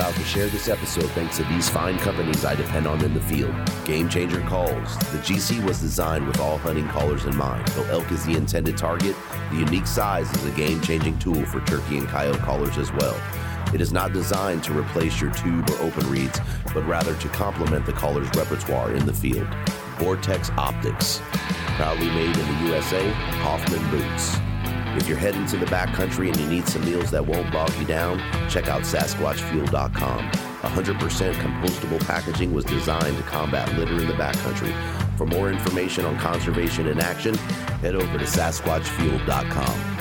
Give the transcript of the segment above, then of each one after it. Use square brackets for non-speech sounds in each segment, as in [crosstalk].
Proud to share this episode thanks to these fine companies I depend on in the field. Game Changer Calls. The GC was designed with all hunting callers in mind. Though elk is the intended target, the unique size is a game changing tool for turkey and coyote callers as well. It is not designed to replace your tube or open reeds, but rather to complement the caller's repertoire in the field. Vortex Optics. Proudly made in the USA, Hoffman Boots. If you're heading to the backcountry and you need some meals that won't bog you down, check out SasquatchFuel.com. 100% compostable packaging was designed to combat litter in the backcountry. For more information on conservation in action, head over to SasquatchFuel.com.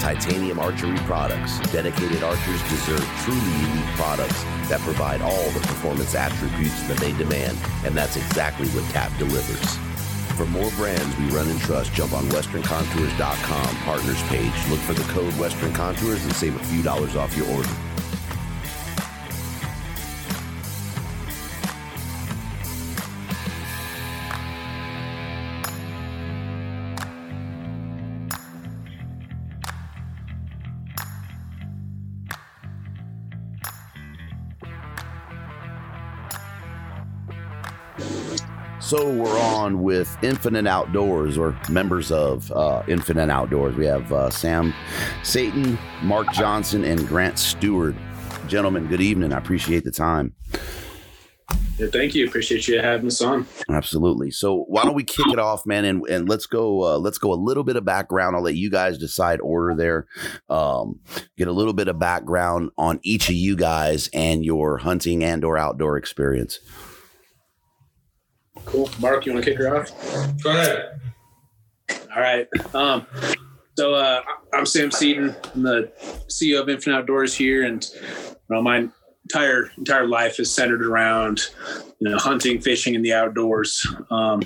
Titanium Archery Products. Dedicated archers deserve truly unique products that provide all the performance attributes that they demand, and that's exactly what TAP delivers. For more brands we run and trust, jump on westerncontours.com partners page. Look for the code Western Contours and save a few dollars off your order. So we're on with Infinite Outdoors or members of uh, Infinite Outdoors. We have uh, Sam Seaton, Mark Johnson, and Grant Stewart. Gentlemen, good evening. I appreciate the time. Yeah, thank you. Appreciate you having us on. Absolutely. So why don't we kick it off, man, and, and let's go. Uh, let's go a little bit of background. I'll let you guys decide order there. Um, get a little bit of background on each of you guys and your hunting and or outdoor experience. Cool. Mark, you want to kick her off? Go ahead. All right. Um, so uh, I'm Sam Seaton. I'm the CEO of Infinite Outdoors here, and you know, my entire entire life is centered around you know hunting, fishing, and the outdoors. Um,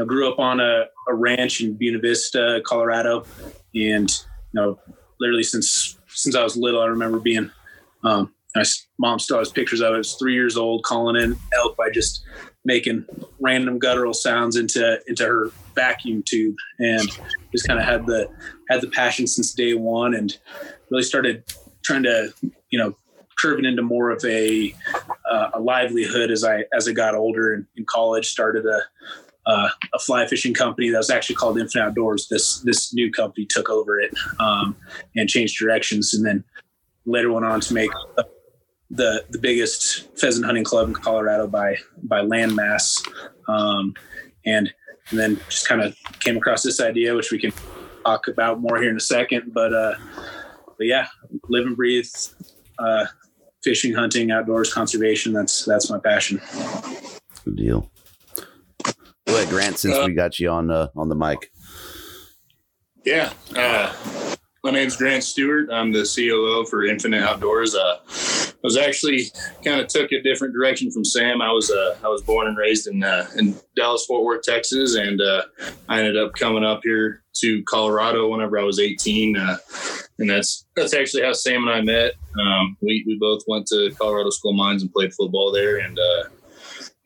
I grew up on a, a ranch in Buena Vista, Colorado, and you know, literally since since I was little, I remember being. Um, my mom still has pictures of it. I was three years old, calling in elk by just making random guttural sounds into into her vacuum tube and just kind of had the had the passion since day one and really started trying to you know curve it into more of a uh, a livelihood as I as I got older and in college started a uh, a fly fishing company that was actually called Infinite Outdoors. This this new company took over it um, and changed directions, and then later went on to make the the biggest pheasant hunting club in Colorado by by land mass, um, and, and then just kind of came across this idea, which we can talk about more here in a second. But uh, but yeah, live and breathe uh, fishing, hunting, outdoors, conservation. That's that's my passion. Good deal. Go ahead, Grant. Since uh, we got you on uh, on the mic. Yeah. Uh, my name's Grant Stewart. I'm the COO for Infinite Outdoors. Uh, I was actually kind of took a different direction from Sam. I was uh, I was born and raised in uh, in Dallas Fort Worth, Texas, and uh, I ended up coming up here to Colorado whenever I was 18, uh, and that's that's actually how Sam and I met. Um, we we both went to Colorado School Mines and played football there, and uh,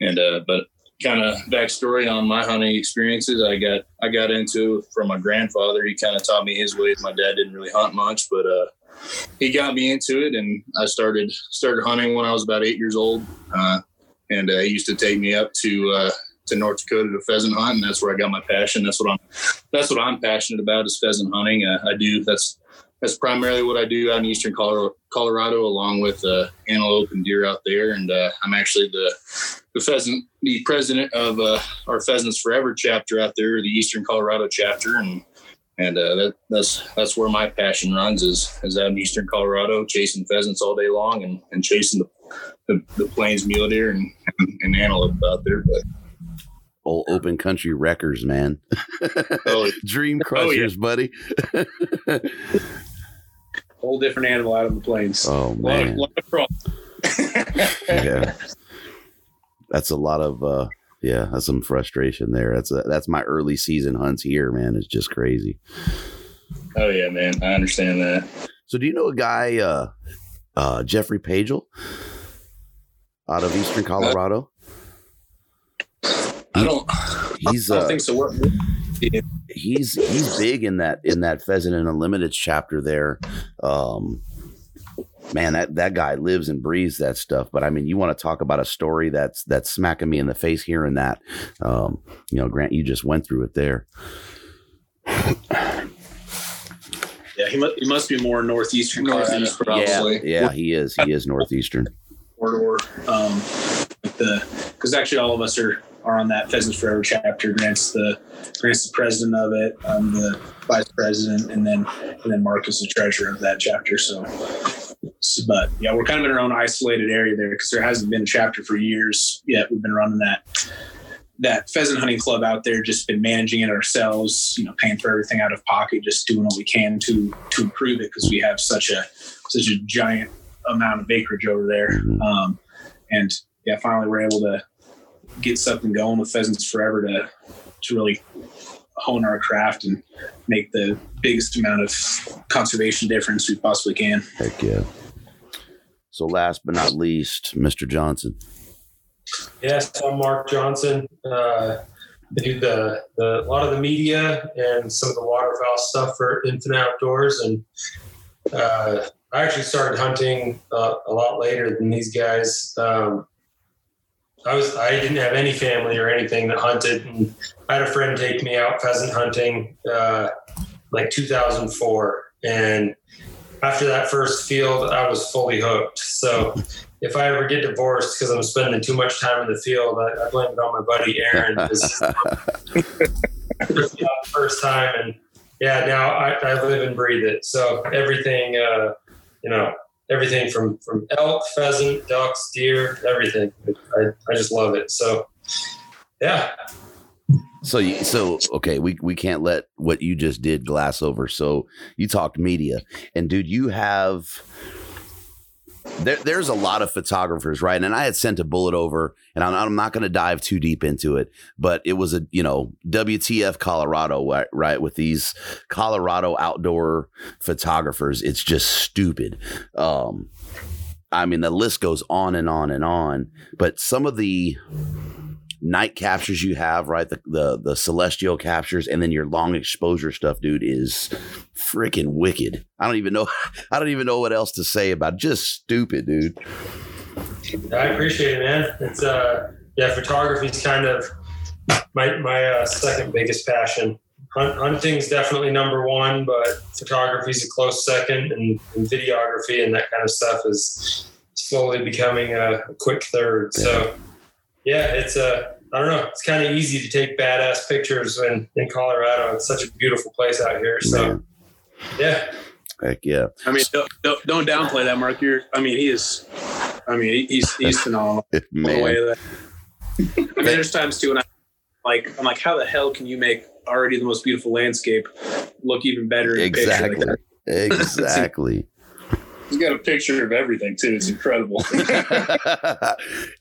and but kind of backstory on my hunting experiences. I got I got into from my grandfather. He kind of taught me his ways. My dad didn't really hunt much, but uh, he got me into it, and I started started hunting when I was about eight years old. Uh, and uh, he used to take me up to uh, to North Dakota to pheasant hunt, and that's where I got my passion. That's what I'm that's what I'm passionate about is pheasant hunting. Uh, I do that's that's primarily what I do out in eastern Colorado, Colorado along with uh, antelope and deer out there. And uh, I'm actually the the pheasant, the president of uh, our Pheasants Forever chapter out there, the Eastern Colorado chapter, and and uh, that, that's that's where my passion runs is is out in Eastern Colorado, chasing pheasants all day long and, and chasing the, the, the plains mule deer and, and antelope out there. But old open country wreckers, man. oh, [laughs] Dream crushers, oh, yeah. buddy. [laughs] Whole different animal out of the plains. Oh man. [laughs] yeah that's a lot of uh yeah, that's some frustration there. That's a, that's my early season hunts here, man. It's just crazy. Oh yeah, man. I understand that. So do you know a guy uh uh Jeffrey Pagel out of Eastern Colorado? I don't he's I don't uh, think so. What he's he's big in that in that pheasant and unlimited chapter there. Um man, that that guy lives and breathes that stuff. But I mean, you want to talk about a story that's that's smacking me in the face hearing that. Um, you know, Grant, you just went through it there. yeah, he must, he must be more northeastern. Northeast, probably. Yeah, yeah, he is. He is northeastern. Or, um, the because actually all of us are are on that Pheasants Forever chapter. Grant's the Grant's the president of it. I'm the vice president, and then and then Mark is the treasurer of that chapter. So but yeah, we're kind of in our own isolated area there because there hasn't been a chapter for years yet. We've been running that that pheasant hunting club out there, just been managing it ourselves, you know, paying for everything out of pocket, just doing what we can to to improve it because we have such a such a giant amount of acreage over there. Mm-hmm. Um, and yeah, finally we're able to get something going with pheasants forever to to really hone our craft and make the biggest amount of conservation difference we possibly can. Heck yeah. So last but not least, Mr. Johnson. Yes, I'm Mark Johnson. Uh, I do the, the a lot of the media and some of the waterfowl stuff for Infinite Outdoors, and uh, I actually started hunting uh, a lot later than these guys. Um, I was I didn't have any family or anything that hunted, and I had a friend take me out pheasant hunting, uh, like 2004, and after that first field, I was fully hooked. So if I ever get divorced because I'm spending too much time in the field, I, I blame it on my buddy Aaron. first time, and yeah, now I, I, live and breathe it. So everything, uh, you know, everything from from elk, pheasant, ducks, deer, everything. I, I just love it. So yeah, so, you, so okay, we we can't let what you just did glass over. So you talked media, and dude, you have there, there's a lot of photographers, right? And I had sent a bullet over, and I'm, I'm not going to dive too deep into it, but it was a you know WTF Colorado, right? right with these Colorado outdoor photographers, it's just stupid. Um, I mean, the list goes on and on and on, but some of the night captures you have, right? The, the the celestial captures, and then your long exposure stuff, dude, is freaking wicked. I don't even know. [laughs] I don't even know what else to say about. It. Just stupid, dude. I appreciate it, man. It's uh, yeah, photography is kind of my my uh, second biggest passion. Hunt, hunting's definitely number one, but photography's a close second, and, and, videography and that kind of stuff is slowly becoming a, a quick third. Yeah. So yeah, it's a uh, I don't know. It's kind of easy to take badass pictures in in Colorado. It's such a beautiful place out here. So Man. yeah. Heck yeah! I mean, don't, don't, don't downplay that, Mark. You're, I mean, he is. I mean, he's he's [laughs] phenomenal. Man. Way that. I mean, there's times too, and I like I'm like, how the hell can you make already the most beautiful landscape look even better? exactly. Like [laughs] exactly. He's got a picture of everything too. It's incredible. [laughs]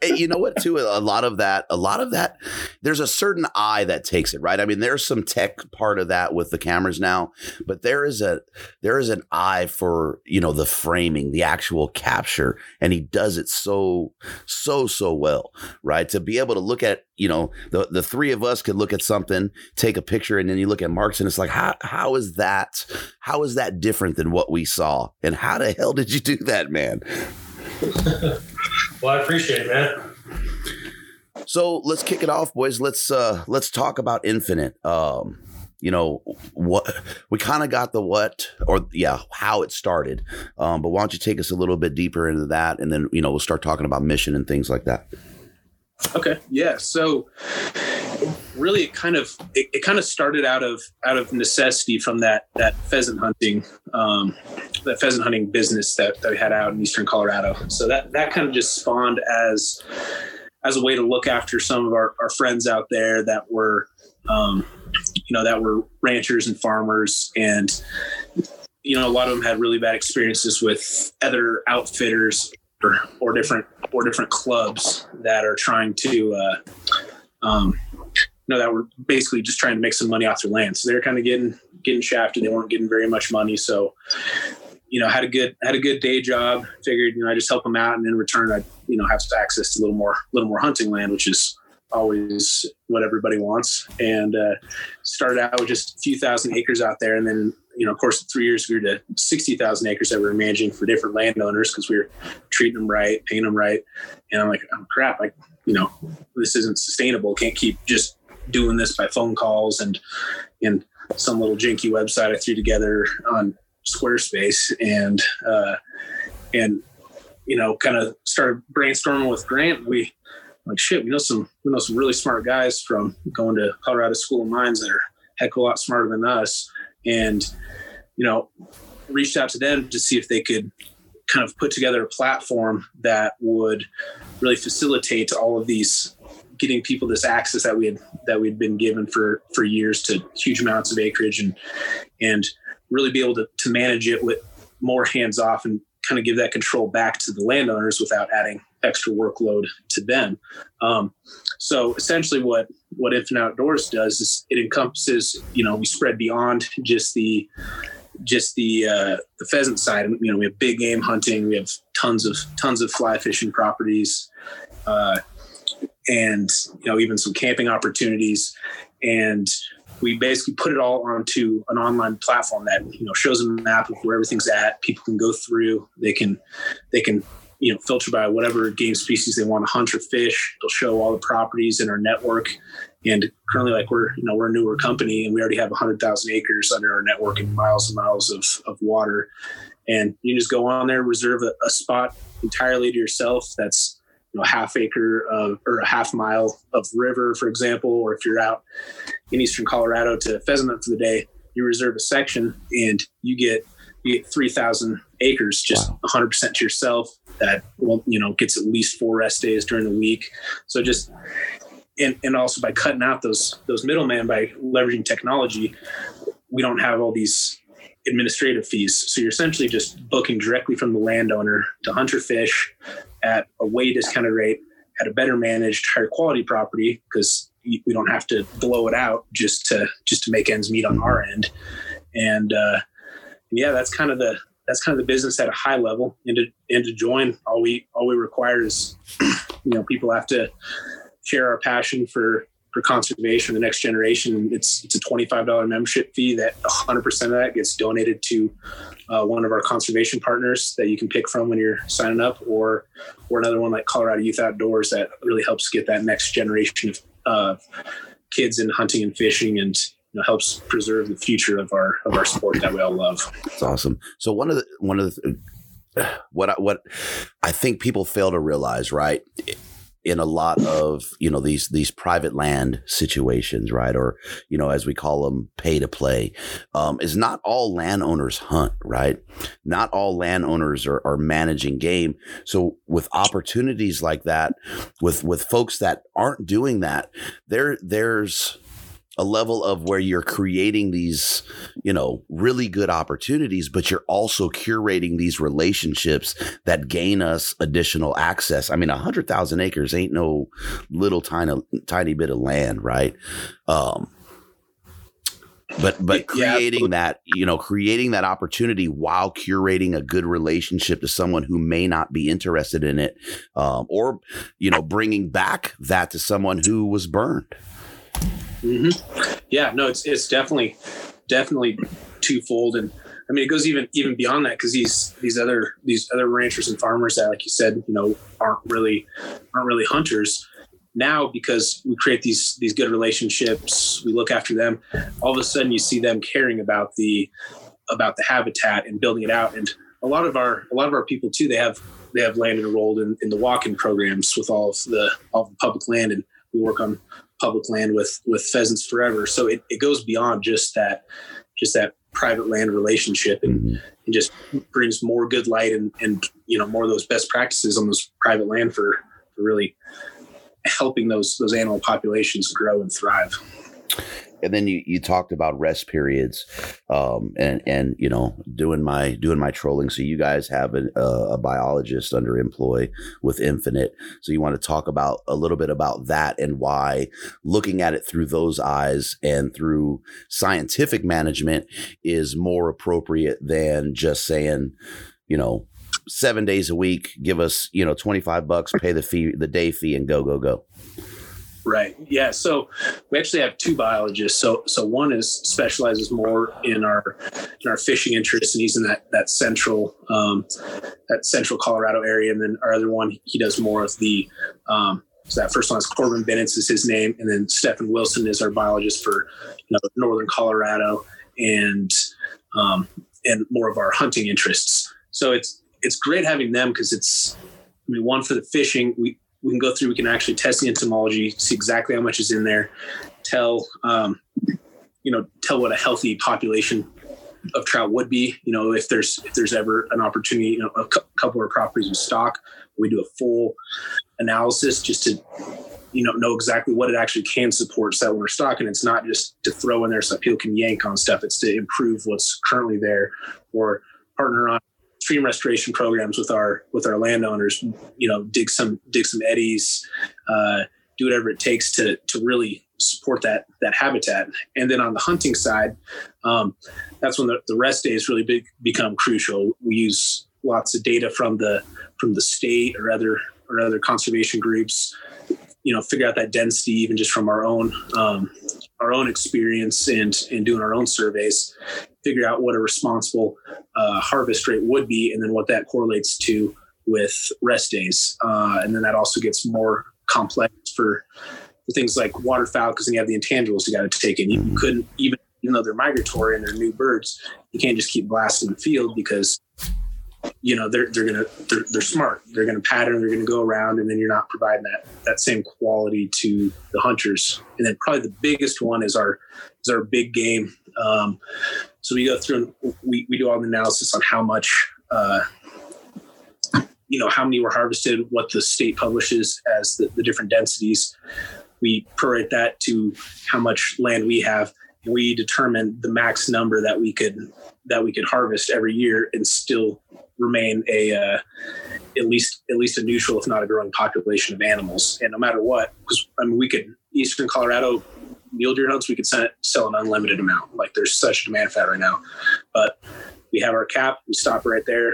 You know what? Too a lot of that. A lot of that. There's a certain eye that takes it right. I mean, there's some tech part of that with the cameras now, but there is a there is an eye for you know the framing, the actual capture, and he does it so so so well. Right to be able to look at you know the the three of us could look at something, take a picture, and then you look at Mark's, and it's like how how is that how is that different than what we saw, and how the hell did you do that, man? well, I appreciate it, man. So let's kick it off, boys. Let's uh let's talk about Infinite. Um, you know what we kind of got the what or yeah how it started. Um, but why don't you take us a little bit deeper into that, and then you know we'll start talking about mission and things like that. Okay. Yeah. So really it kind of it, it kind of started out of out of necessity from that that pheasant hunting um that pheasant hunting business that, that we had out in eastern Colorado. So that that kind of just spawned as as a way to look after some of our, our friends out there that were um you know that were ranchers and farmers and you know a lot of them had really bad experiences with other outfitters or, different or different clubs that are trying to uh, um, you know that were basically just trying to make some money off their land. So they're kind of getting getting shafted. They weren't getting very much money. So you know had a good had a good day job. Figured you know I just help them out, and in return I you know have access to a little more little more hunting land, which is always what everybody wants. And uh, started out with just a few thousand acres out there, and then you know, of course, three years we were to 60,000 acres that we were managing for different landowners because we were treating them right, paying them right. And I'm like, oh, crap, like, you know, this isn't sustainable. Can't keep just doing this by phone calls and, and some little jinky website I threw together on Squarespace and, uh, and, you know, kind of started brainstorming with Grant. We like, shit, we know some, we know some really smart guys from going to Colorado School of Mines that are heck of a lot smarter than us and you know reached out to them to see if they could kind of put together a platform that would really facilitate all of these getting people this access that we had that we'd been given for for years to huge amounts of acreage and and really be able to, to manage it with more hands off and kind of give that control back to the landowners without adding extra workload to them. Um, so essentially, what what Infinite Outdoors does is it encompasses, you know, we spread beyond just the just the uh, the pheasant side. You know, we have big game hunting. We have tons of tons of fly fishing properties, uh, and you know even some camping opportunities. And we basically put it all onto an online platform that you know shows a map of where everything's at. People can go through. They can they can you know filter by whatever game species they want to hunt or fish. They'll show all the properties in our network. And currently, like we're you know we're a newer company and we already have hundred thousand acres under our network and miles and miles of of water. And you just go on there, reserve a, a spot entirely to yourself. That's you know, half acre of or a half mile of river, for example, or if you're out in eastern Colorado to pheasant hunt for the day, you reserve a section and you get you get three thousand acres just wow. 100% to yourself. That well, you know gets at least four rest days during the week. So just and, and also by cutting out those those middlemen by leveraging technology, we don't have all these administrative fees. So you're essentially just booking directly from the landowner to hunter fish at a way discounted rate at a better managed, higher quality property because we don't have to blow it out just to just to make ends meet on our end. And uh, yeah, that's kind of the that's kind of the business at a high level. And to and to join, all we all we require is [clears throat] you know people have to share our passion for for conservation, the next generation. It's it's a twenty five dollar membership fee that hundred percent of that gets donated to uh, one of our conservation partners that you can pick from when you're signing up, or or another one like Colorado Youth Outdoors that really helps get that next generation of uh, kids in hunting and fishing and you know, helps preserve the future of our of our sport that we all love. That's awesome. So one of the one of the [sighs] what I, what I think people fail to realize, right? in a lot of you know these these private land situations right or you know as we call them pay to play um, is not all landowners hunt right not all landowners are, are managing game so with opportunities like that with with folks that aren't doing that there there's a level of where you're creating these, you know, really good opportunities, but you're also curating these relationships that gain us additional access. I mean, a hundred thousand acres ain't no little tiny, tiny bit of land, right? Um, but but creating yeah. that you know creating that opportunity while curating a good relationship to someone who may not be interested in it um, or you know bringing back that to someone who was burned mm-hmm. yeah no it's it's definitely definitely twofold. And I mean, it goes even even beyond that because these these other these other ranchers and farmers that, like you said, you know, aren't really aren't really hunters. Now because we create these these good relationships we look after them all of a sudden you see them caring about the about the habitat and building it out. And a lot of our a lot of our people too they have they have land enrolled in, in the walk-in programs with all of the all of the public land and we work on public land with with pheasants forever so it, it goes beyond just that just that private land relationship and, mm-hmm. and just brings more good light and and you know more of those best practices on those private land for for really helping those those animal populations grow and thrive. And then you, you talked about rest periods, um, and and you know doing my doing my trolling. So you guys have a, a biologist under employ with Infinite. So you want to talk about a little bit about that and why looking at it through those eyes and through scientific management is more appropriate than just saying, you know, seven days a week, give us, you know, 25 bucks, pay the fee, the day fee and go, go, go. Right. Yeah. So we actually have two biologists. So so one is specializes more in our in our fishing interests, and he's in that that central um, that central Colorado area. And then our other one, he does more of the um, so that first one is Corbin Bennett is his name, and then Stephen Wilson is our biologist for you know, northern Colorado and um, and more of our hunting interests. So it's it's great having them because it's I mean one for the fishing we we can go through we can actually test the entomology see exactly how much is in there tell um, you know tell what a healthy population of trout would be. You know if there's if there's ever an opportunity you know a cu- couple of properties in stock we do a full analysis just to you know know exactly what it actually can support so that when we're stocking. It's not just to throw in there so people can yank on stuff. It's to improve what's currently there or partner on stream restoration programs with our with our landowners. You know, dig some dig some eddies, uh, do whatever it takes to to really support that that habitat. And then on the hunting side, um, that's when the, the rest days really big, become crucial. We use lots of data from the from the state or other or other conservation groups. You know, figure out that density even just from our own um, our own experience and and doing our own surveys, figure out what a responsible uh, harvest rate would be, and then what that correlates to with rest days. Uh, and then that also gets more complex for, for things like waterfowl because then you have the intangibles you got to take in. You couldn't even even though they're migratory and they're new birds, you can't just keep blasting the field because you know they're they're gonna they're, they're smart. They're gonna pattern they're gonna go around and then you're not providing that that same quality to the hunters. And then probably the biggest one is our is our big game. Um, so we go through and we, we do all the analysis on how much uh, you know how many were harvested what the state publishes as the, the different densities. We prorate that to how much land we have. And we determine the max number that we could that we could harvest every year and still remain a uh, at least at least a neutral, if not a growing population of animals. And no matter what, because I mean, we could eastern Colorado mule deer hunts, we could sell, sell an unlimited amount. Like there's such demand for that right now, but we have our cap. We stop right there.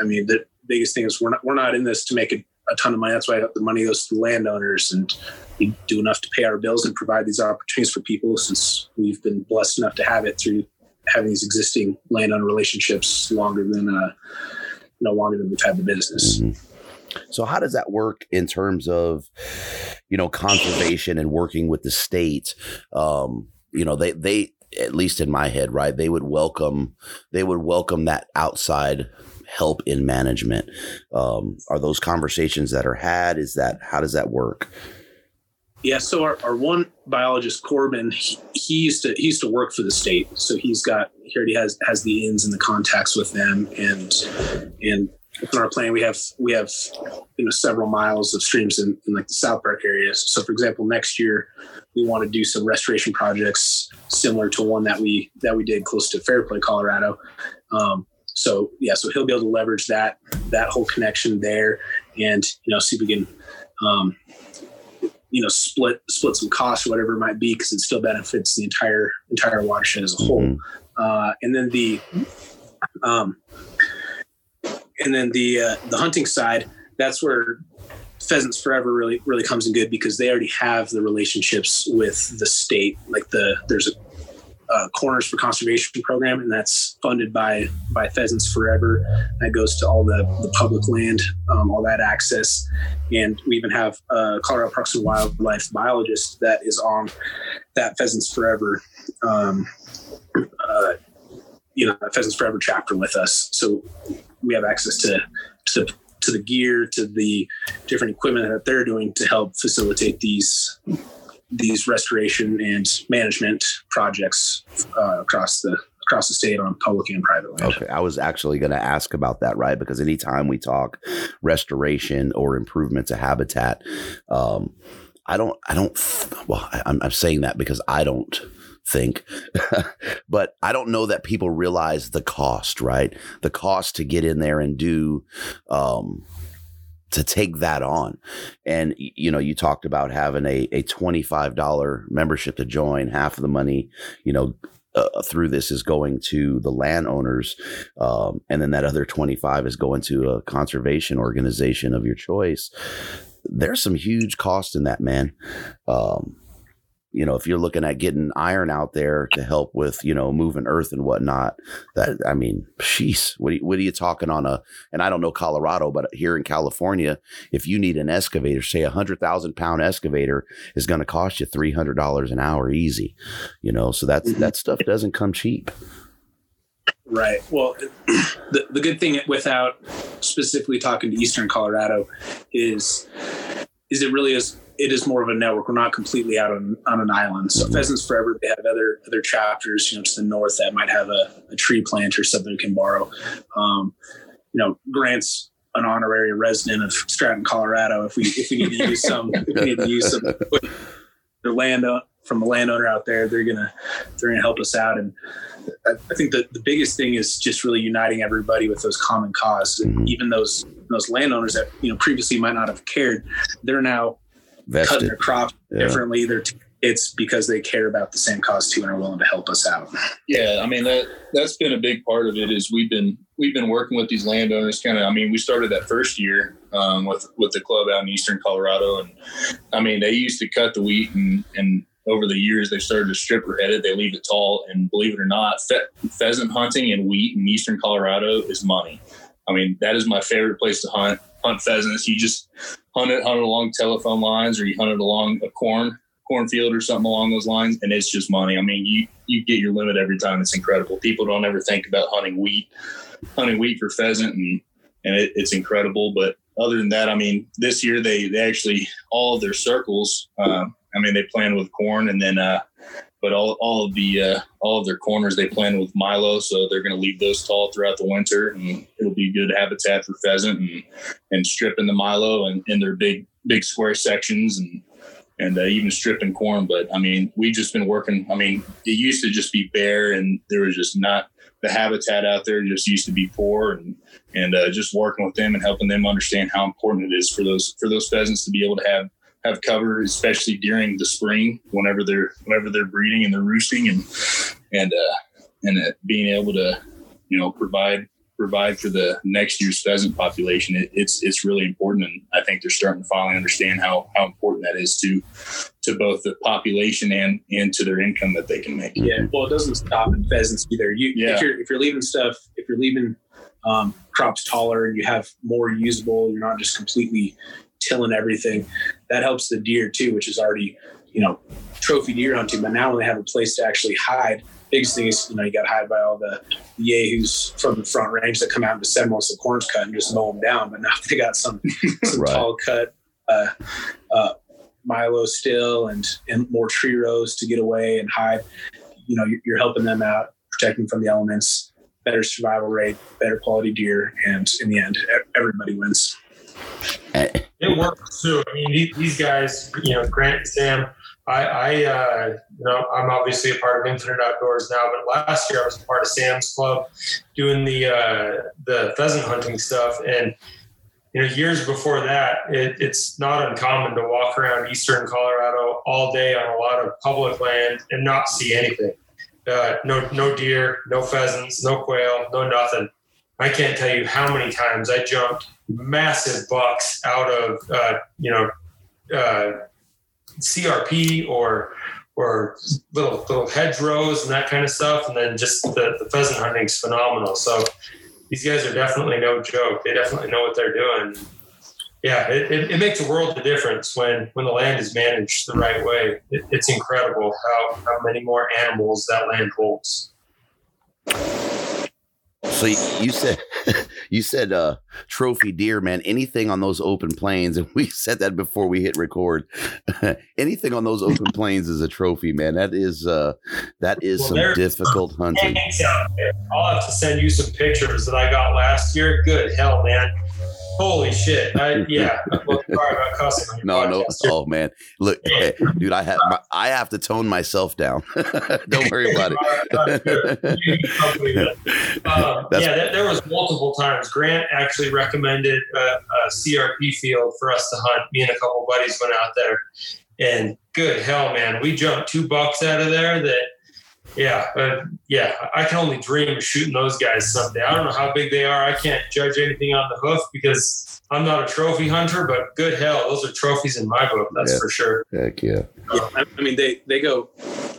I mean, the biggest thing is we're not we're not in this to make a, a ton of money. That's why the money goes to the landowners, and we do enough to pay our bills and provide these opportunities for people. Since we've been blessed enough to have it through having these existing landowner relationships longer than uh, no longer than we've had the business. Mm-hmm. So how does that work in terms of, you know, conservation and working with the state? Um, you know, they they at least in my head, right? They would welcome they would welcome that outside help in management. Um, are those conversations that are had? Is that how does that work? Yeah, so our, our one biologist, Corbin, he, he, used to he used to work for the state, so he's got he already has has the ins and the contacts with them, and and in our plan. We have we have you know several miles of streams in, in like the South Park area. So, for example, next year we want to do some restoration projects similar to one that we that we did close to Fairplay, Colorado. Um, so yeah, so he'll be able to leverage that that whole connection there, and you know see if we can. Um, you know, split split some costs or whatever it might be, because it still benefits the entire entire watershed as a whole. Mhm. Uh, and then the um, and then the uh, the hunting side, that's where Pheasants Forever really really comes in good because they already have the relationships with the state. Like the there's a uh, Corners for Conservation program, and that's funded by by Pheasants Forever. That goes to all the the public land, um, all that access, and we even have a Colorado Parks and Wildlife biologist that is on that Pheasants Forever. Um, uh, you know, Pheasants Forever chapter with us, so we have access to to to the gear, to the different equipment that they're doing to help facilitate these these restoration and management projects uh, across the across the state on public and private land. Okay, I was actually going to ask about that, right? Because anytime we talk restoration or improvement to habitat, um, I don't, I don't. Well, I, I'm, I'm saying that because I don't think, [laughs] but I don't know that people realize the cost, right? The cost to get in there and do. Um, to take that on. And, you know, you talked about having a, a $25 membership to join, half of the money, you know, uh, through this is going to the landowners. Um, and then that other 25 is going to a conservation organization of your choice. There's some huge cost in that, man. Um, you know, if you're looking at getting iron out there to help with, you know, moving earth and whatnot, that I mean, sheesh, what are you, what are you talking on a? And I don't know Colorado, but here in California, if you need an excavator, say a hundred thousand pound excavator is going to cost you three hundred dollars an hour, easy. You know, so that's Mhm. that stuff doesn't come cheap. Right. Well, [clears throat] the, the good thing without specifically talking to Eastern Colorado is is it really is it is more of a network. We're not completely out on, on an island. So. Pheasants Forever, they have other other chapters, you know, to the north that might have a, a tree plant or something we can borrow. Um, you know, Grant's an honorary resident of Stratton, Colorado. If we if we need to use some if we need to use some their land from a landowner out there, they're gonna they're gonna help us out. And I, I think that the biggest thing is just really uniting everybody with those common cause. Mhm. even those those landowners that you know previously might not have cared, they're now cutting Vested. their crop Yeah. differently. They're t- it's because they care about the same cause too and are willing to help us out. Yeah, I mean that that's been a big part of it. Is we've been we've been working with these landowners. Kind of, I mean, we started that first year um, with with the club out in eastern Colorado, and I mean they used to cut the wheat, and and over the years they started to strip or head it. They leave it tall, and believe it or not, fe- pheasant hunting and wheat in eastern Colorado is money. I mean, that is my favorite place to hunt hunt pheasants. You just hunt it, along telephone lines, or you hunt it along a corn cornfield or something along those lines, and it's just money. I mean, you you get your limit every time. It's incredible. People don't ever think about hunting wheat, hunting wheat for pheasant, and and it, it's incredible. But other than that, I mean, this year they they actually all of their circles. Uh, I mean, they plan with corn, and then uh, but all all of the uh, all of their corners they plan with milo, so they're going to leave those tall throughout the winter, and it'll be good habitat for pheasant and and stripping the milo and in their big big square sections and and uh, even stripping corn. But I mean, we've just been working. I mean, it used to just be bare, and there was just not the habitat out there. Just used to be poor, and and uh, just working with them and helping them understand how important it is for those for those pheasants to be able to have have cover, especially during the spring, whenever they're whenever they're breeding and they're roosting, and and uh, and uh, being able to you know provide provide for the next year's pheasant population, it, it's it's really important, and I think they're starting to finally understand how how important that is to to both the population and and to their income that they can make. Yeah. Well, it doesn't stop at pheasants either. You, Yeah. if you're if you're leaving stuff, if you're leaving um, crops taller and you have more usable, you're not just completely tilling everything. That helps the deer too, which is already you know trophy deer hunting. But now when they have a place to actually hide, biggest thing is you know you got to hide by all the yahoos from the front range that come out in December once the corn's cut and just mow them down. But now [laughs] they got some [laughs] some Right. tall cut. Uh, uh, Milo still and and more tree rows to get away and hide you know you're- you're helping them out protecting from the elements better survival rate better quality deer and in the end everybody wins. [laughs] It works too. I mean, these guys, you know, Grant and Sam. I, I uh, you know, I'm obviously a part of Infinite Outdoors now, but last year I was a part of Sam's Club, doing the uh, the pheasant hunting stuff, and you know, years before that, it, it's not uncommon to walk around eastern Colorado all day on a lot of public land and not see anything. Uh, no, no deer, no pheasants, no quail, no nothing. I can't tell you how many times I jumped massive bucks out of uh, you know uh, CRP or or little little hedgerows and that kind of stuff, and then just the, the pheasant hunting is phenomenal. So these guys are definitely no joke. They definitely know what they're doing. Yeah, it, it, it makes a world of difference when when the land is managed the right way. It, it's incredible how how many more animals that land holds. So you said you said uh trophy deer, man. Anything on those open plains, and [laughs] we said that before we hit record. [laughs] anything on those open plains is a trophy, man. That is uh that is well, some difficult hunting. I'll have to send you some pictures that I got last year. Good hell, man. Holy shit! I, [laughs] yeah, well, sorry about cussing. no, no. Oh man, look, hey, dude, I have my, I have to tone myself down. [laughs] Don't worry [laughs] about it. um, yeah, there was multiple times. Grant actually recommended a, a CRP field for us to hunt. Me and a couple buddies went out there, and good hell, man, we jumped two bucks out of there that yeah, uh, yeah, I can only dream of shooting those guys someday. I don't know how big they are. I can't judge anything on the hoof because I'm not a trophy hunter. But good hell, those are trophies in my book. That's yeah. for sure. Heck yeah. yeah. I mean, they they go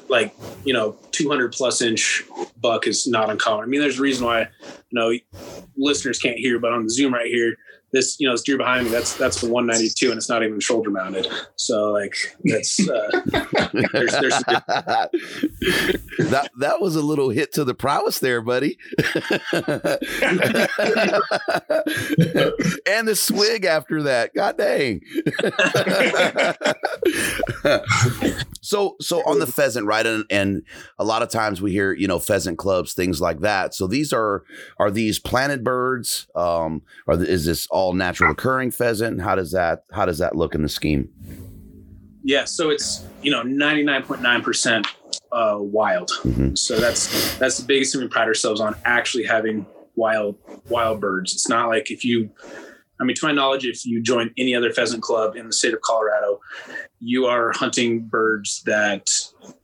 like you know 200 plus inch buck is not uncommon. I mean, there's a reason why you know listeners can't hear, but on the Zoom right here, this you know this deer behind me that's that's the 192 and it's not even shoulder mounted. So like that's uh, [laughs] there's, there's that that was a little hit to the prowess there buddy. [laughs] And the swig after that. God dang [laughs] so so on the pheasant right and, and a lot of times we hear you know pheasant clubs things like that so these are are these planted birds um or is this all natural occurring pheasant? How does that how does that look in the scheme? Yeah, so it's you know ninety nine point nine percent uh, wild. Mm-hmm. So that's that's the biggest thing we pride ourselves on actually having wild wild birds. It's not like if you I mean, to my knowledge, if you join any other pheasant club in the state of Colorado, you are hunting birds that,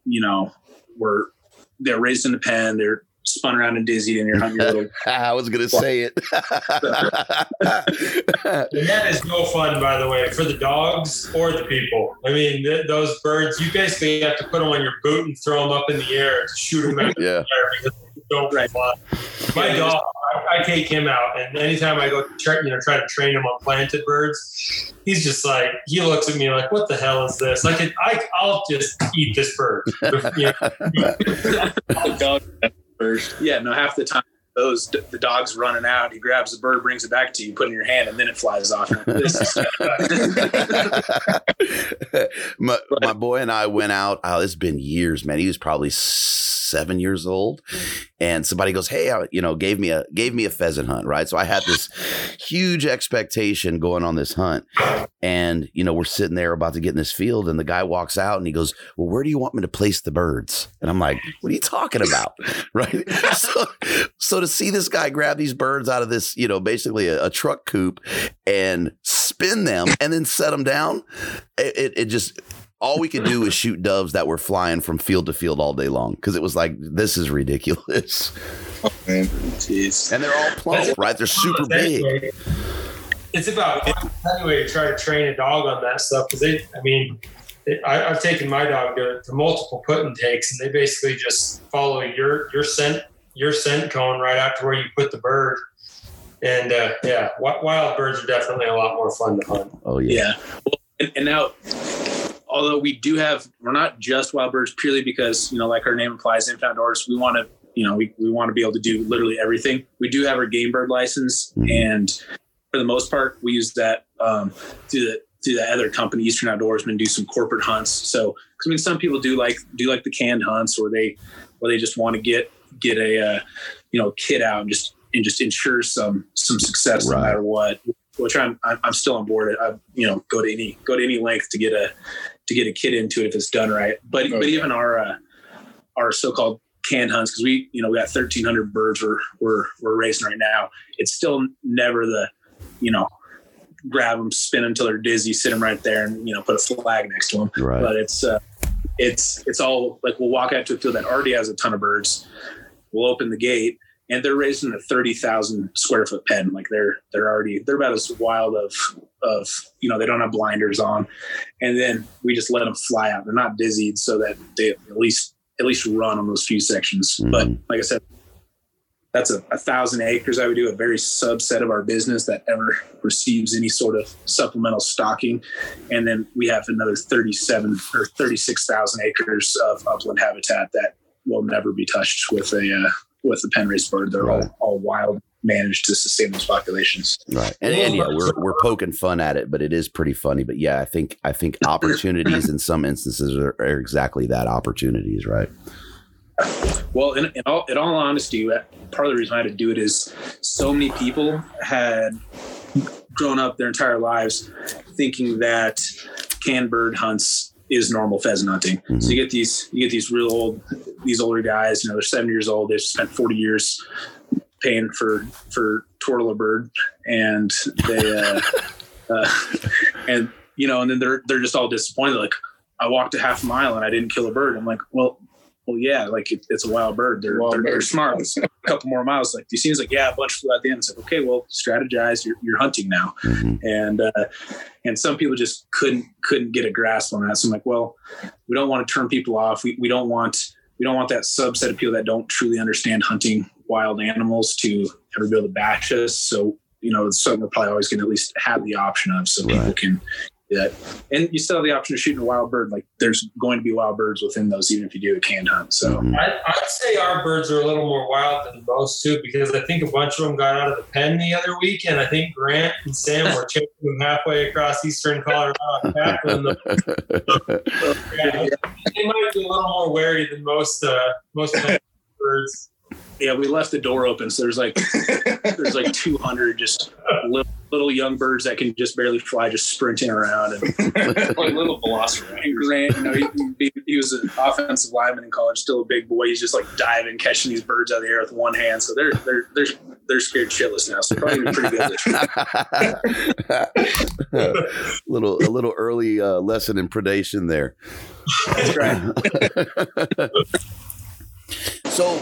you know, were they're raised in the pen, they're spun around and dizzy and [laughs] you're hunting your little. I was going to say it. [laughs] that is no fun, by the way, for the dogs or the people. I mean, th- those birds, you basically have to put them on your boot and throw them up in the air to shoot them in yeah. the air because they don't right. fly. My yeah, dog, I, I, take him out, and anytime I go, try, you know, try to train him on planted birds, he's just like he looks at me like, "What the hell is this?" Like, I, I'll just eat this bird. [laughs] You know? [laughs] first. Yeah, no, half the time those the dog's running out. He grabs the bird, brings it back to you, put it in your hand, and then it flies off. [laughs] [laughs] my, my boy and I went out. Oh, it's been years, man. He was probably seven years old, and somebody goes, "Hey, I, you know, gave me a gave me a pheasant hunt, right?" So I had this huge expectation going on this hunt, and you know, we're sitting there about to get in this field, and the guy walks out and he goes, "Well, where do you want me to place the birds?" And I'm like, "What are you talking about?" [laughs] right? so, so to see this guy grab these birds out of this, you know, basically a, a truck coop and spin them and then set them down, it, it, it just all we could do was shoot doves that were flying from field to field all day long because it was like this is ridiculous. Oh, man. Jeez. And they're all plump, right? They're super big. It's about anyway to try to train a dog on that stuff because they, I mean, it, I, have taken my dog to, to multiple put and takes, and they basically just follow your your scent your scent cone right out to where you put the bird. And uh, yeah, wild birds are definitely a lot more fun to hunt. Oh yeah. Yeah. Well, and, and now although we do have, we're not just wild birds purely because, you know, like our name implies, Infinite Outdoors, we want to, you know, we, we want to be able to do literally everything. We do have our game bird license. Mm-hmm. And for the most part, we use that um, through the, through the other company, Eastern Outdoorsman, do some corporate hunts. So, cause I mean, some people do like, do like the canned hunts or they, or they just want to get, get a, uh, you know, kid out and just and just ensure some some success no matter what. Which I'm I'm I'm still on board. I you know go to any go to any length to get a to get a kid into it if it's done right. But Oh, but even our uh, our so-called canned hunts because we you know we got 1,300 birds we're we're we're racing right now. It's still never the you know grab them, spin them until they're dizzy, sit them right there, and you know put a flag next to them. Right. But it's uh, it's it's all like we'll walk out to a field that already has a ton of birds. We'll open the gate, and they're raising a thirty thousand square foot pen. Like they're they're already they're about as wild of of you know they don't have blinders on, and then we just let them fly out. They're not dizzied, so that they at least at least run on those few sections. But Mhm. like I said. That's a, a thousand acres. I would do a very subset of our business that ever receives any sort of supplemental stocking and then we have another 37 or 36,000 acres of upland habitat that will never be touched with a uh, with a pen raised bird. They're Right. all, all wild, managed to sustain those populations. Right. And, and yeah, we're [laughs] we're poking fun at it, but it is pretty funny. But yeah, I think I think opportunities in some instances are, are exactly that opportunities, right? Well, in, in all in all honesty, uh, part of the reason I had to do it is so many people had grown up their entire lives thinking that canned bird hunts is normal pheasant hunting. So you get these you get these real old these older guys, you know, they're seven years old, they've spent 40 years paying for for a bird and they uh, [laughs] uh and you know and then they're they're just all disappointed like I walked a half mile and I didn't kill a bird. I'm like, well, well, yeah, like it, it's a wild bird. They're Wild they're, they're bird. smart. a couple more miles. Like you see, seems like yeah, a bunch flew out the end. It's like okay, well, strategize. You're, you're hunting now, Mhm. and uh, and some people just couldn't couldn't get a grasp on that. So I'm like, well, we don't want to turn people off. We we don't want we don't want that subset of people that don't truly understand hunting wild animals to ever be able to bash us. So you know, it's something we're probably always going to at least have the option of, so people can do that. And you still have the option of shooting a wild bird. Like there's going to be wild birds within those, even if you do a canned hunt. So. Mhm. I, I'd say our birds are a little more wild than most too, because I think a bunch of them got out of the pen the other week, and I think Grant and Sam were chasing them halfway across eastern Colorado, and tackling them. Yeah, [laughs] they might be a little more wary than most uh, most birds. yeah, we left the door open, so there's like there's like 200 just little, [laughs] little young birds that can just barely fly, just sprinting around. And, [laughs] like little velociraptors. Grant, you know, he, he, he was an offensive lineman in college, still a big boy. He's just like diving, catching these birds out of the air with one hand. So they're they're they're they're scared shitless now. So probably pretty good. [laughs] little a little early uh, lesson in predation there. That's right. [laughs] So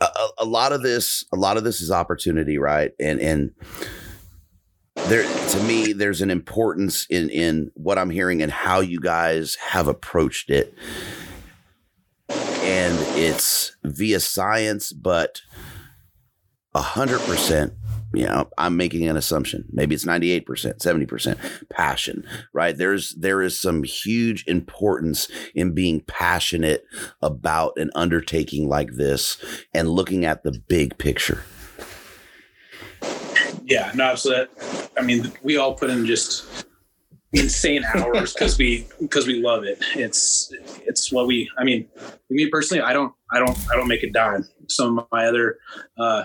a, a- lot of this a lot of this is opportunity, right? And and there to me there's an importance in in what I'm hearing and how you guys have approached it. And it's via science, but a hundred percent you know i'm making an assumption maybe it's 98% 70% passion right there's there is some huge importance in being passionate about an undertaking like this and looking at the big picture Yeah, no, absolutely. I mean, we all put in just insane hours because we because we love it. It's it's what we. I mean, me personally, I don't I don't I don't make a dime. Some of my other uh,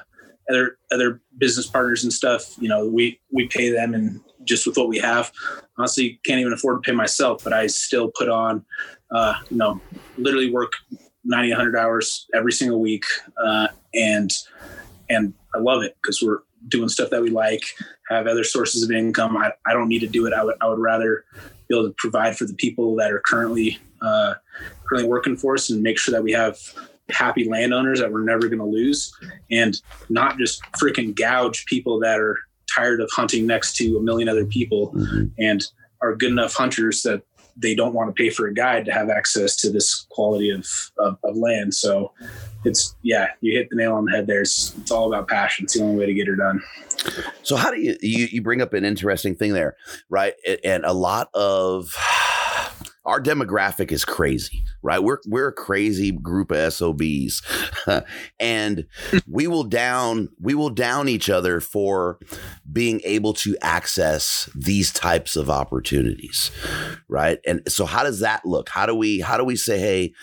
other other business partners and stuff, you know, we we pay them and just with what we have. Honestly, can't even afford to pay myself, but I still put on, uh, you know, literally work 90, 100 hours every single week, uh, and and I love it because we're doing stuff that we like, have other sources of income. I, I don't need to do it. I would I would rather be able to provide for the people that are currently uh, currently working for us and make sure that we have happy landowners that we're never going to lose, and not just freaking gouge people that are tired of hunting next to a million other people Mhm. and are good enough hunters that they don't want to pay for a guide to have access to this quality of, of, of land. So it's, yeah, you hit the nail on the head there. It's, it's all about passion. It's the only way to get her done. So how do you you, you bring up an interesting thing there, right? And a lot of our demographic is crazy, right? We're we're a crazy group of SOBs. [laughs] and we will down we will down each other for being able to access these types of opportunities, right? And so how does that look? How do we how do we say hey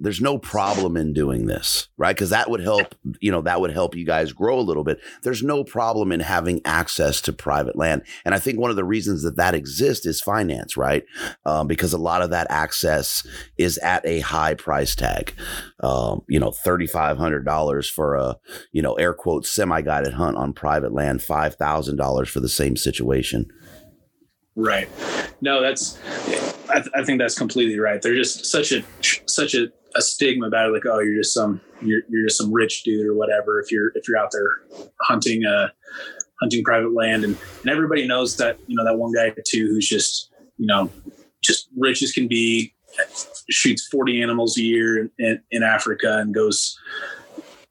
there's no problem in doing this, right? Because that would help, you know, that would help you guys grow a little bit. There's no problem in having access to private land. And I think one of the reasons that that exists is finance, right? Um, because a lot of that access is at a high price tag. Um, you know, $3,500 for a, you know, air quote semi guided hunt on private land, $5,000 for the same situation. Right. No, that's, I, th- I think that's completely right. They're just such a, such a, a stigma about it, like oh you're just some you're, you're just some rich dude or whatever if you're if you're out there hunting uh hunting private land and and everybody knows that you know that one guy too who's just you know just rich as can be shoots 40 animals a year in, in, in Africa and goes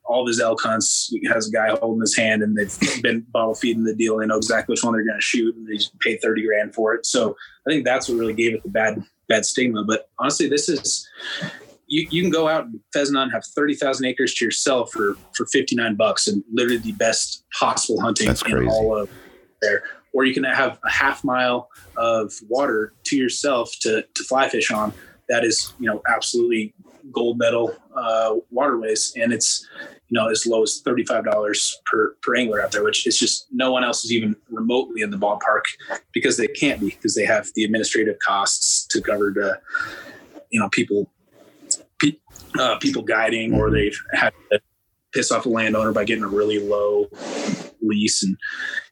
all of his elk hunts has a guy holding his hand and they've been bottle feeding the deal. They know exactly which one they're going to shoot and they just paid 30 grand for it. So I think that's what really gave it the bad, bad stigma. But honestly, this is, you, you can go out and pheasant hunt, have 30,000 acres to yourself for, for 59 bucks and literally the best possible hunting That's in all of there. Or you can have a half mile of water to yourself to, to fly fish on. That is, you know, absolutely gold medal uh, waterways. And it's, you know, as low as $35 per, per angler out there, which is just no one else is even remotely in the ballpark because they can't be because they have the administrative costs to cover the, you know, people pe- uh, people guiding, or they've had to piss off a landowner by getting a really low lease and,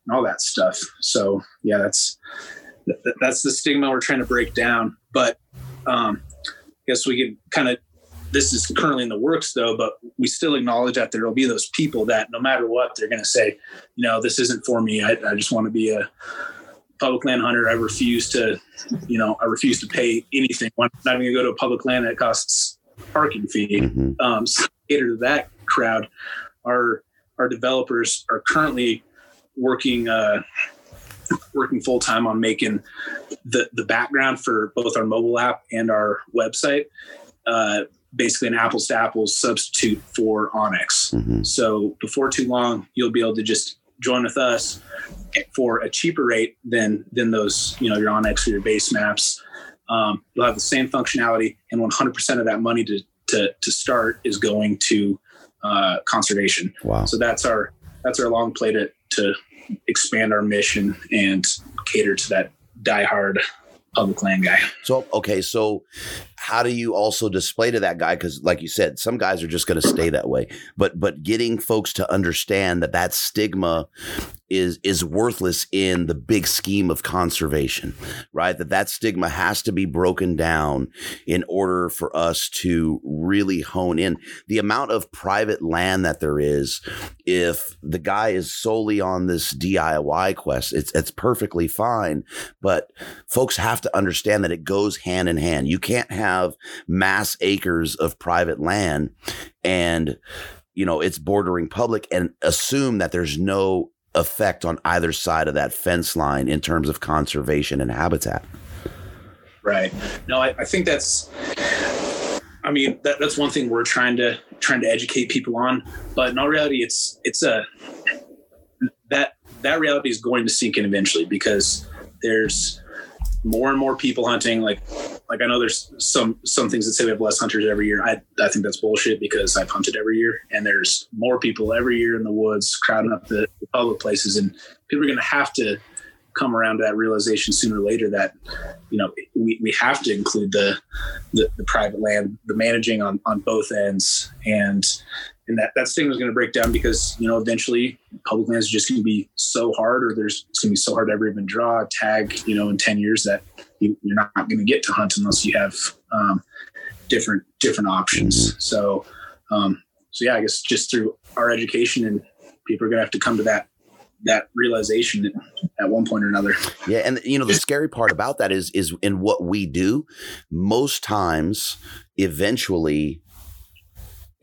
and all that stuff. So yeah, that's th- that's the stigma we're trying to break down. But um, I guess we can kind of this is currently in the works though, but we still acknowledge that there will be those people that no matter what, they're going to say, you know, this isn't for me. I, I just want to be a public land hunter. I refuse to, you know, I refuse to pay anything. I'm not even going to go to a public land that costs parking fee. Mhm. Um, so cater to that crowd. Our our developers are currently working uh, working full time on making the the background for both our mobile app and our website. Uh, basically, an apples to apples substitute for onX. Mhm. So before too long, you'll be able to just join with us for a cheaper rate than than those you know your onX or your base maps. Um, you'll have the same functionality, and 100% of that money to to, to start is going to uh, conservation. Wow. So that's our that's our long play to to expand our mission and cater to that diehard public land guy. So okay, so how do you also display to that guy? Because, like you said, some guys are just going to stay that way. But but getting folks to understand that that stigma is is worthless in the big scheme of conservation, right? That that stigma has to be broken down in order for us to really hone in the amount of private land that there is. If the guy is solely on this DIY quest, it's it's perfectly fine. But folks have to understand that it goes hand in hand. You can't have mass acres of private land and you know it's bordering public and assume that there's no effect on either side of that fence line in terms of conservation and habitat. Right. No, I, I think that's. I mean, that, that's one thing we're trying to trying to educate people on, but in all reality, it's it's a that that reality is going to sink in eventually because there's more and more people hunting. Like like I know there's some some things that say we have less hunters every year. I I think that's bullshit because I've hunted every year, and there's more people every year in the woods crowding up the, the public places, and people are going to have to come around to that realization sooner or later that you know we, we have to include the, the the private land the managing on on both ends and and that that stigma is going to break down because you know eventually public lands is just going to be so hard or there's it's going to be so hard to ever even draw a tag you know in 10 years that you, you're not going to get to hunt unless you have um, different different options so um, so yeah i guess just through our education and people are going to have to come to that that realization at one point or another. Yeah, and you know the scary part about that is is in what we do, most times eventually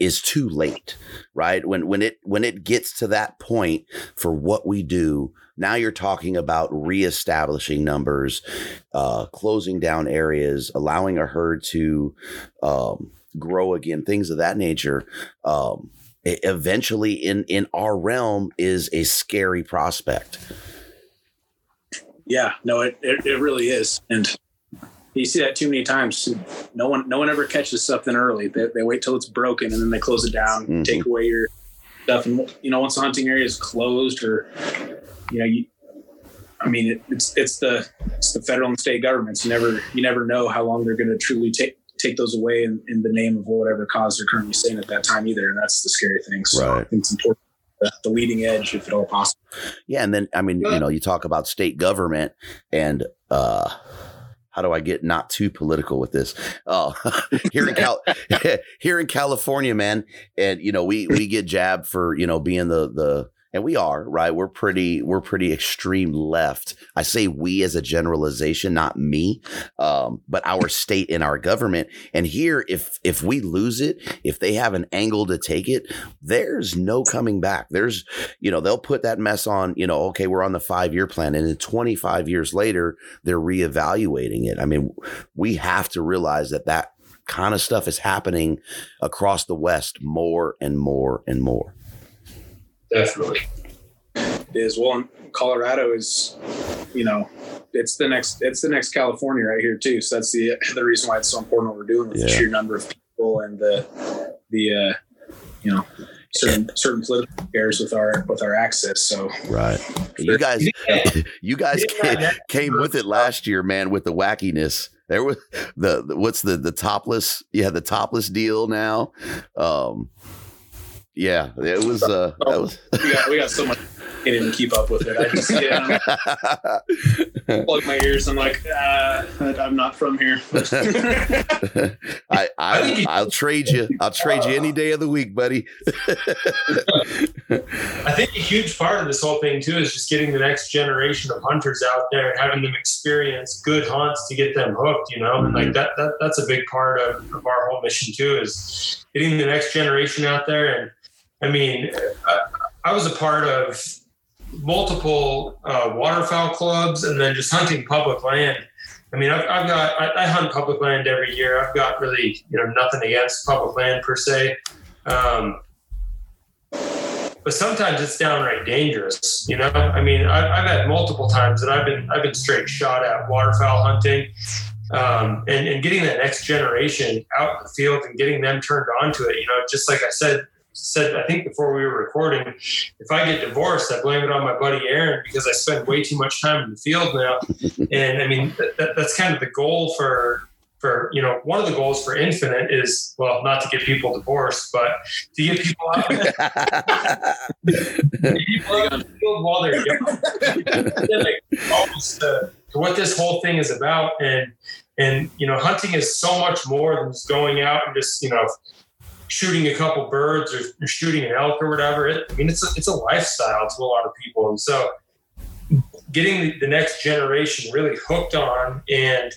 is too late, right? When when it when it gets to that point for what we do, now you're talking about reestablishing numbers, uh, closing down areas, allowing a herd to um, grow again, things of that nature. Um, eventually, in in our realm, is a scary prospect. Yeah, no, it, it, it really is. And you see that too many times. No one, no one ever catches something early. They, they wait till it's broken and then they close it down, Mhm. take away your stuff. And you know, once the hunting area is closed, or you know, you, I mean, it, it's it's the it's the federal and state governments. You never you never know how long they're going to truly take take those away in, in the name of whatever cause they're currently saying at that time either. And that's the scary thing. So I think it's important. The, the leading edge, if at all possible. Yeah, and then I mean, you know, you talk about state government and uh how do I get not too political with this? Oh, [laughs] here in Cal [laughs] here in California, man, and you know, we we get jabbed for, you know, being the the and we are, right? We're pretty we're pretty extreme left. I say we as a generalization, not me. Um, but our [laughs] state and our government. And here if if we lose it, if they have an angle to take it, there's no coming back. There's you know, they'll put that mess on, you know, okay, we're on the five year plan. And then 25 years later, they're reevaluating it. I mean, we have to realize that that kind of stuff is happening across the West more and more and more. Definitely. is well colorado is you know it's the next it's the next california right here too so that's the [laughs] the reason why it's so important what we're doing with the sheer number of people and the the uh you know certain certain political affairs with our with our access so Right. You guys, [laughs] you guys came, yeah. came with it last year, man, with the wackiness. There was the, the what's the the topless? Yeah, the topless deal now. Um, yeah, it was. Uh, that was. we got we got so much I didn't keep up with it i just yeah, [laughs] plug my ears i'm like uh, i'm not from here [laughs] I, I i'll trade you. I'll trade you any day of the week, buddy. [laughs] I think a huge part of this whole thing too is just getting the next generation of hunters out there and having them experience good hunts to get them hooked, you know, and like that, that that's a big part of, of our whole mission too is getting the next generation out there. And I mean, I, was a part of multiple uh, waterfowl clubs and then just hunting public land. I mean, I've, I've got I, I hunt public land every year. I've got really you know nothing against public land per se. Um, but sometimes it's downright dangerous. You know, I mean, I, I've had multiple times that I've been I've been straight shot at waterfowl hunting, um, and and getting that next generation out in the field and getting them turned on to it. You know, just like I said said I think before we were recording, if I get divorced, I blame it on my buddy Aaron because I spend way too much time in the field now. [laughs] and I mean, that, that, that's kind of the goal for for you know one of the goals for Infinite is well not to get people divorced, but to get people out [laughs] there people out in the field while they're young. Almost to, to what this whole thing is about, and and you know, hunting is so much more than just going out and just you know shooting a couple birds or, or shooting an elk or whatever. It, I mean, it's a, it's a lifestyle to a lot of people, and so getting the, the next generation really hooked on and.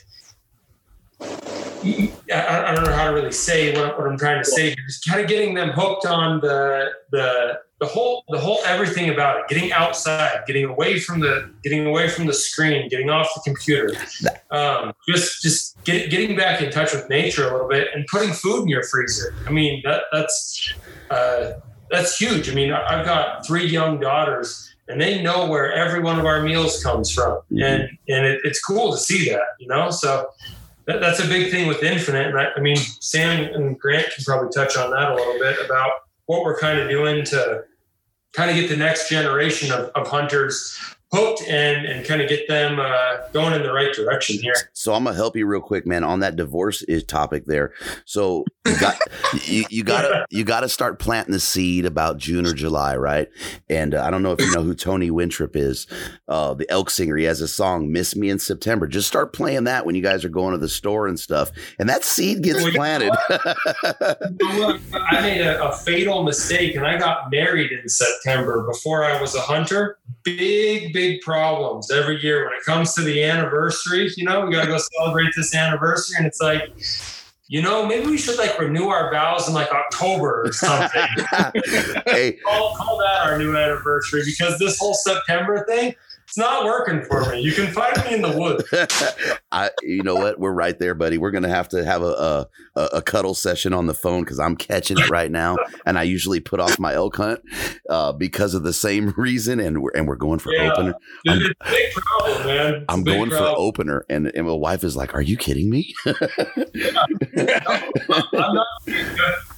I, I don't know how to really say what, what I'm trying to say. Just kind of getting them hooked on the the the whole the whole everything about it getting outside getting away from the getting away from the screen getting off the computer um, just just get, getting back in touch with nature a little bit and putting food in your freezer. I mean that that's uh, that's huge. I mean i've got three young daughters and they know where every one of our meals comes from. And and it, it's cool to see that you know? So that, that's a big thing with infinite. And I, I mean sam and grant can probably touch on that a little bit about what we're kind of doing to kind of get the next generation of, of hunters hooked and and kind of get them uh, going in the right direction here. So I'm gonna help you real quick, man, on that divorce is topic there. So you got you, you gotta you gotta start planting the seed about June or July, right? And uh, I don't know if you know who Tony Wintrip is, uh, the elk singer. He has a song "Miss Me in September." Just start playing that when you guys are going to the store and stuff, and that seed gets Well, you know planted. I made a, a fatal mistake and I got married in September before I was a hunter. Big, big problems every year when it comes to the anniversary. You know, we got to go celebrate this anniversary. And it's like, you know, maybe we should like renew our vows in like October or something. [laughs] hey, call, call that our new anniversary because this whole September thing, it's not working for me. You can find me in the woods. [laughs] I, you know what? We're right there, buddy. We're gonna have to have a a, a cuddle session on the phone because I'm catching it right now, [laughs] and I usually put off my elk hunt uh, because of the same [laughs] reason, and we're and we're going for Yeah. opener. Dude, it's a problem, man. I'm a big going for opener, and and my wife is like, "Are you kidding me?" [laughs] I'm not,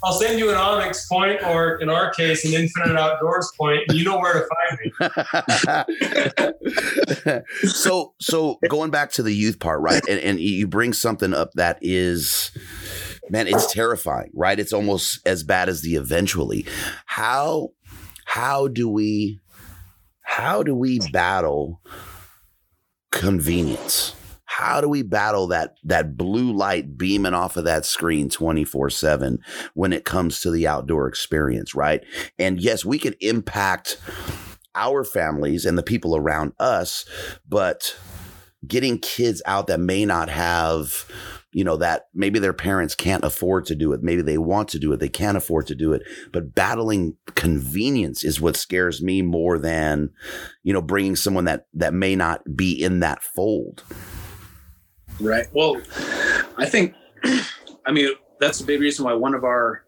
I'll send you an onX point, or in our case, an Infinite Outdoors point. and You know where to find me. so so going back to the youth part right and, and you bring something up that is man it's terrifying right? It's almost as bad as the eventually. How how do we how do we battle convenience? How do we battle that that blue light beaming off of that screen 24/7 when it comes to the outdoor experience right? And yes we can impact our families and the people around us, but getting kids out that may not have, you know, that maybe their parents can't afford to do it. Maybe they want to do it. They can't afford to do it. But battling convenience is what scares me more than, you know, bringing someone that, that may not be in that fold. Right. Well, I think, [clears throat] I mean, that's a big reason why one of our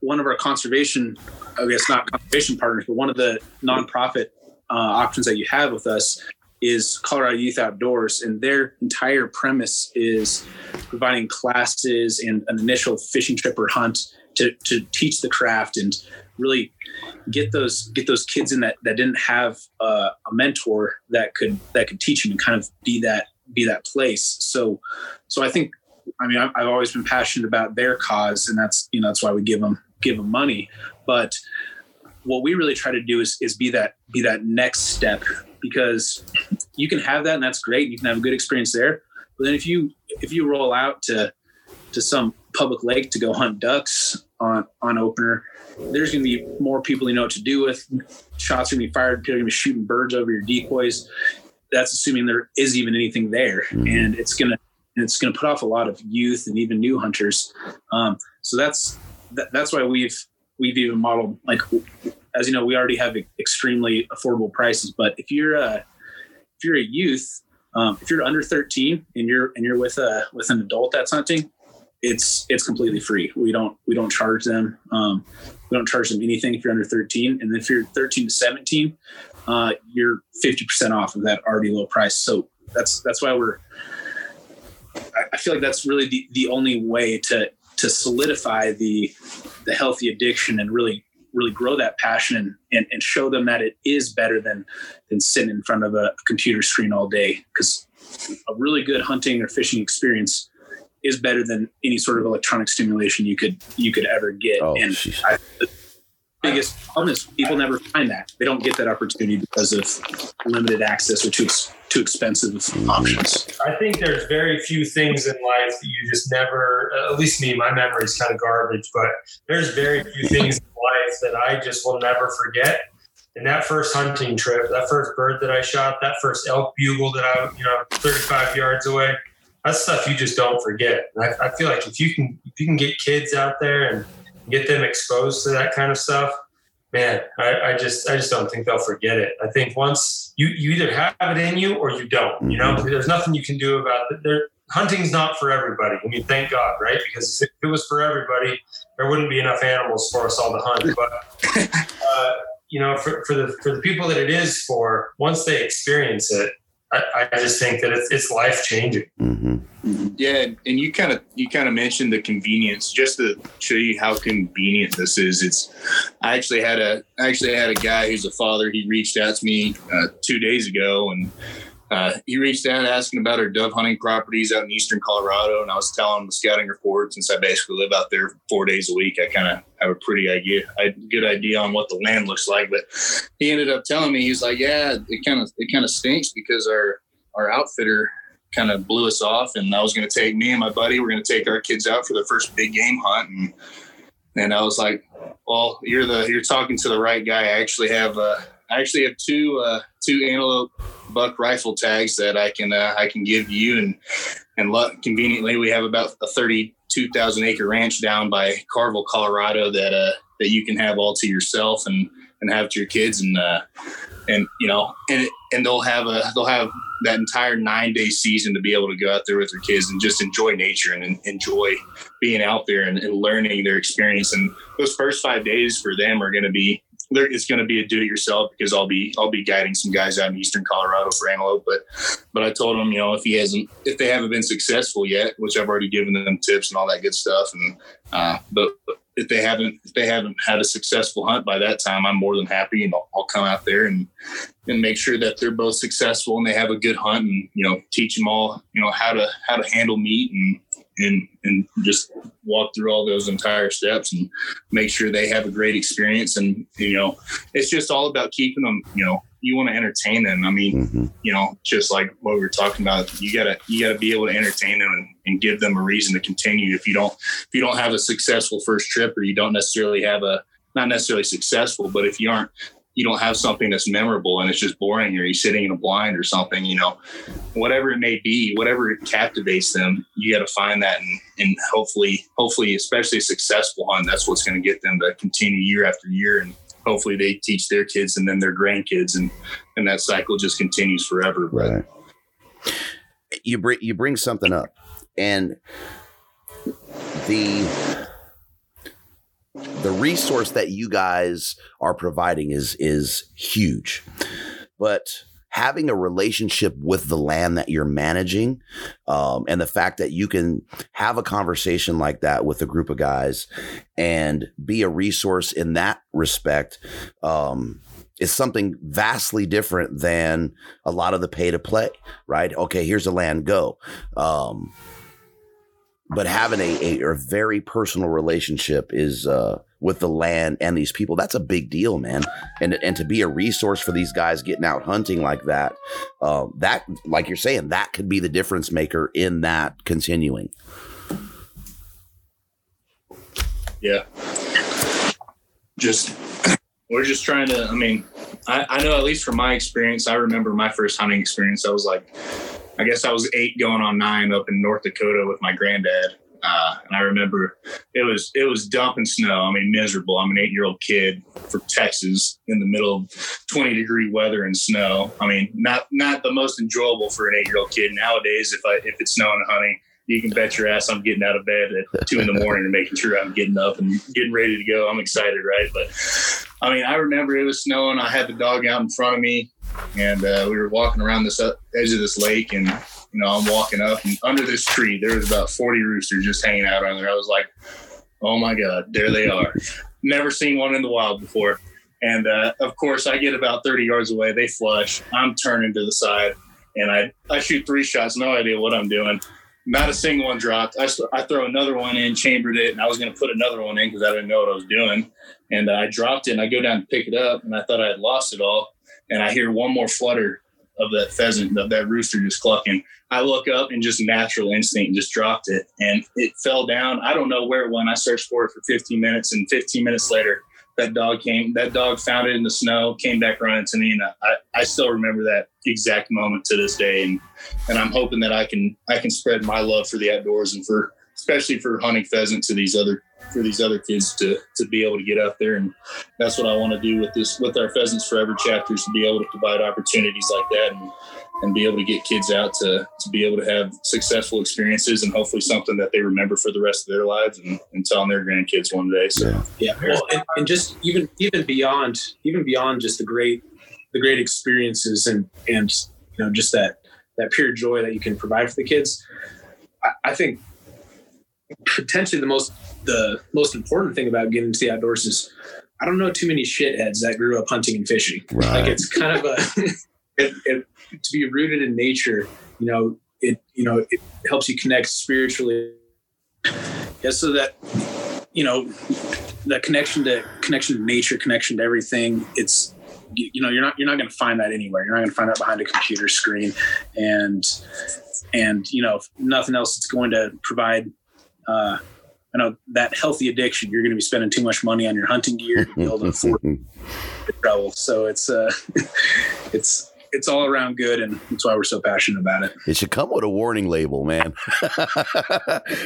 one of our conservation, I guess not conservation partners, but one of the nonprofit uh, options that you have with us is Colorado Youth Outdoors, and their entire premise is providing classes and an initial fishing trip or hunt to to teach the craft and really get those get those kids in that that didn't have uh, a mentor that could that could teach them and kind of be that be that place. So so I think I mean I've, I've always been passionate about their cause, and that's you know that's why we give them give them money. But what we really try to do is is be that be that next step because you can have that and that's great. You can have a good experience there. But then if you if you roll out to to some public lake to go hunt ducks on on opener, there's going to be more people you know what to do with. Shots are going to be fired. People are going to be shooting birds over your decoys. That's assuming there is even anything there, Mhm. and it's going to it's going to put off a lot of youth and even new hunters. Um, so that's that, that's why we've we've even modeled like as you know we already have extremely affordable prices, but if you're a if you're a youth um, if you're under 13 and you're and you're with a with an adult that's hunting it's it's completely free. We don't we don't charge them um, we don't charge them anything if you're under 13 and then if you're 13 to 17 uh, you're 50% off of that already low price. So that's that's why we're I, I feel like that's really the, the only way to to solidify the the healthy addiction and really really grow that passion and, and show them that it is better than than sitting in front of a computer screen all day because a really good hunting or fishing experience is better than any sort of electronic stimulation you could you could ever get Oh, and. I, biggest problem is people never find that they don't get that opportunity because of limited access or too too expensive options I think there's very few things in life that you just never, uh, at least me, my memory is kind of garbage, but there's very few things in life that I just will never forget. And that first hunting trip, that first bird that I shot, that first elk bugle that I, you know, 35 yards away, that's stuff you just don't forget. I, I feel like if you can, if you can get kids out there and get them exposed to that kind of stuff, man, I, I just I just don't think they'll forget it. I think once you you either have it in you or you don't. You know, there's nothing you can do about it. There, hunting's not for everybody. I mean, thank God, right? Because if it was for everybody, there wouldn't be enough animals for us all to hunt. [laughs] But uh, you know, for, for the for the people that it is for, once they experience it, I, I just think that it's it's life changing. hmm Yeah, and you kind of you kind of mentioned the convenience. Just to show you how convenient this is, it's. I actually had a I actually had a guy who's a father. He reached out to me uh, two days ago, and uh, he reached out asking about our dove hunting properties out in eastern Colorado, and I was telling him the scouting report. Since I basically live out there four days a week, I kind of have a pretty idea, a good idea on what the land looks like. But he ended up telling me he's like, yeah, it kind of it kind of stinks because our our outfitter kind of blew us off and I was going to take me and my buddy, we're going to take our kids out for the first big game hunt. And, and I was like, well, you're the, you're talking to the right guy. I actually have, uh, I actually have two, uh, two antelope buck rifle tags that I can, uh, I can give you. And, and luck, conveniently, we have about a 32,000 acre ranch down by Karval, Colorado that, uh, that you can have all to yourself and, and have to your kids. And, uh, and you know, and and they'll have a they'll have that entire nine day season to be able to go out there with their kids and just enjoy nature and, and enjoy being out there and, and, learning their experience. And those first five days for them are going to be there it's going to be a do it yourself because I'll be I'll be guiding some guys out in eastern Colorado for antelope. But but I told them you know if he hasn't if they haven't been successful yet, which I've already given them tips and all that good stuff, and uh, but if they haven't if they haven't had a successful hunt by that time, I'm more than happy and I'll, I'll come out there and and make sure that they're both successful and they have a good hunt and you know teach them all you know how to how to handle meat and and and just walk through all those entire steps and make sure they have a great experience. And you know it's just all about keeping them you know you want to entertain them. I mean mm-hmm. you know just like what we were talking about you gotta you gotta be able to entertain them and, and give them a reason to continue. If you don't if you don't have a successful first trip or you don't necessarily have a not necessarily successful but if you aren't you don't have something that's memorable and it's just boring or you're sitting in a blind or something, you know, whatever it may be, whatever captivates them, you got to find that and, and hopefully, hopefully, especially a successful hunt, that's what's going to get them to continue year after year. And hopefully they teach their kids and then their grandkids and, and that cycle just continues forever. Right. You bring, you bring something up and the, the resource that you guys are providing is is huge. But having a relationship with the land that you're managing um, and the fact that you can have a conversation like that with a group of guys and be a resource in that respect um, is something vastly different than a lot of the pay to play right okay here's a land go um, but having a, a, a, very personal relationship is uh, with the land and these people that's a big deal man. And and to be a resource for these guys getting out hunting like that uh, that like you're saying that could be the difference maker in that continuing. Yeah. Just we're just trying to i mean I, I know at least from my experience i remember my first hunting experience. I was like I guess I was eight going on nine up in North Dakota with my granddad. Uh, and I remember it was it was dumping snow. I mean, miserable. I'm an eight year old kid from Texas in the middle of 20 degree weather and snow. I mean, not not the most enjoyable for an eight year old kid nowadays. If I if it's snowing honey, you can bet your ass I'm getting out of bed at two in the morning and making sure I'm getting up and getting ready to go. I'm excited, right? But I mean, I remember it was snowing. I had the dog out in front of me and uh, we were walking around this edge of this lake, and you know, I'm walking up, and under this tree, there was about 40 roosters just hanging out on there. I was like, "Oh my god, there they are!" Never seen one in the wild before. And uh, of course, I get about 30 yards away. They flush. I'm turning to the side, and I I shoot three shots. No idea what I'm doing. Not a single one dropped. I, I throw another one in, chambered it, and I was going to put another one in because I didn't know what I was doing. And uh, I dropped it, and I go down to pick it up, and I thought I had lost it all and I hear one more flutter of that pheasant, of that rooster just clucking. I look up and just natural instinct just dropped it and it fell down. I don't know where it went. I searched for it for 15 minutes and 15 minutes later, that dog came, that dog found it in the snow, came back running to me. And I, I still remember that exact moment to this day. And, and I'm hoping that I can, I can spread my love for the outdoors and for, especially for hunting pheasants to these other for these other kids to to be able to get out there. And that's what I want to do with this with our pheasants forever chapters to be able to provide opportunities like that and and be able to get kids out to to be able to have successful experiences and hopefully something that they remember for the rest of their lives and, and telling their grandkids one day. So yeah, yeah. Well, and, and just even even beyond even beyond just the great the great experiences and and you know just that that pure joy that you can provide for the kids I, I think potentially the most the most important thing about getting into the outdoors is I don't know too many shitheads that grew up hunting and fishing. Right. Like it's kind of a [laughs] it, it, to be rooted in nature. You know, it you know it helps you connect spiritually. Yeah, so that you know that connection to connection to nature, connection to everything. It's you know you're not you're not going to find that anywhere. You're not going to find that behind a computer screen, and and you know nothing else, it's going to provide. Uh, I know that healthy addiction, you're going to be spending too much money on your hunting gear to to afford [laughs] trouble. So it's uh, [laughs] it's it's all around good, and that's why we're so passionate about it. It should come with a warning label, man. [laughs]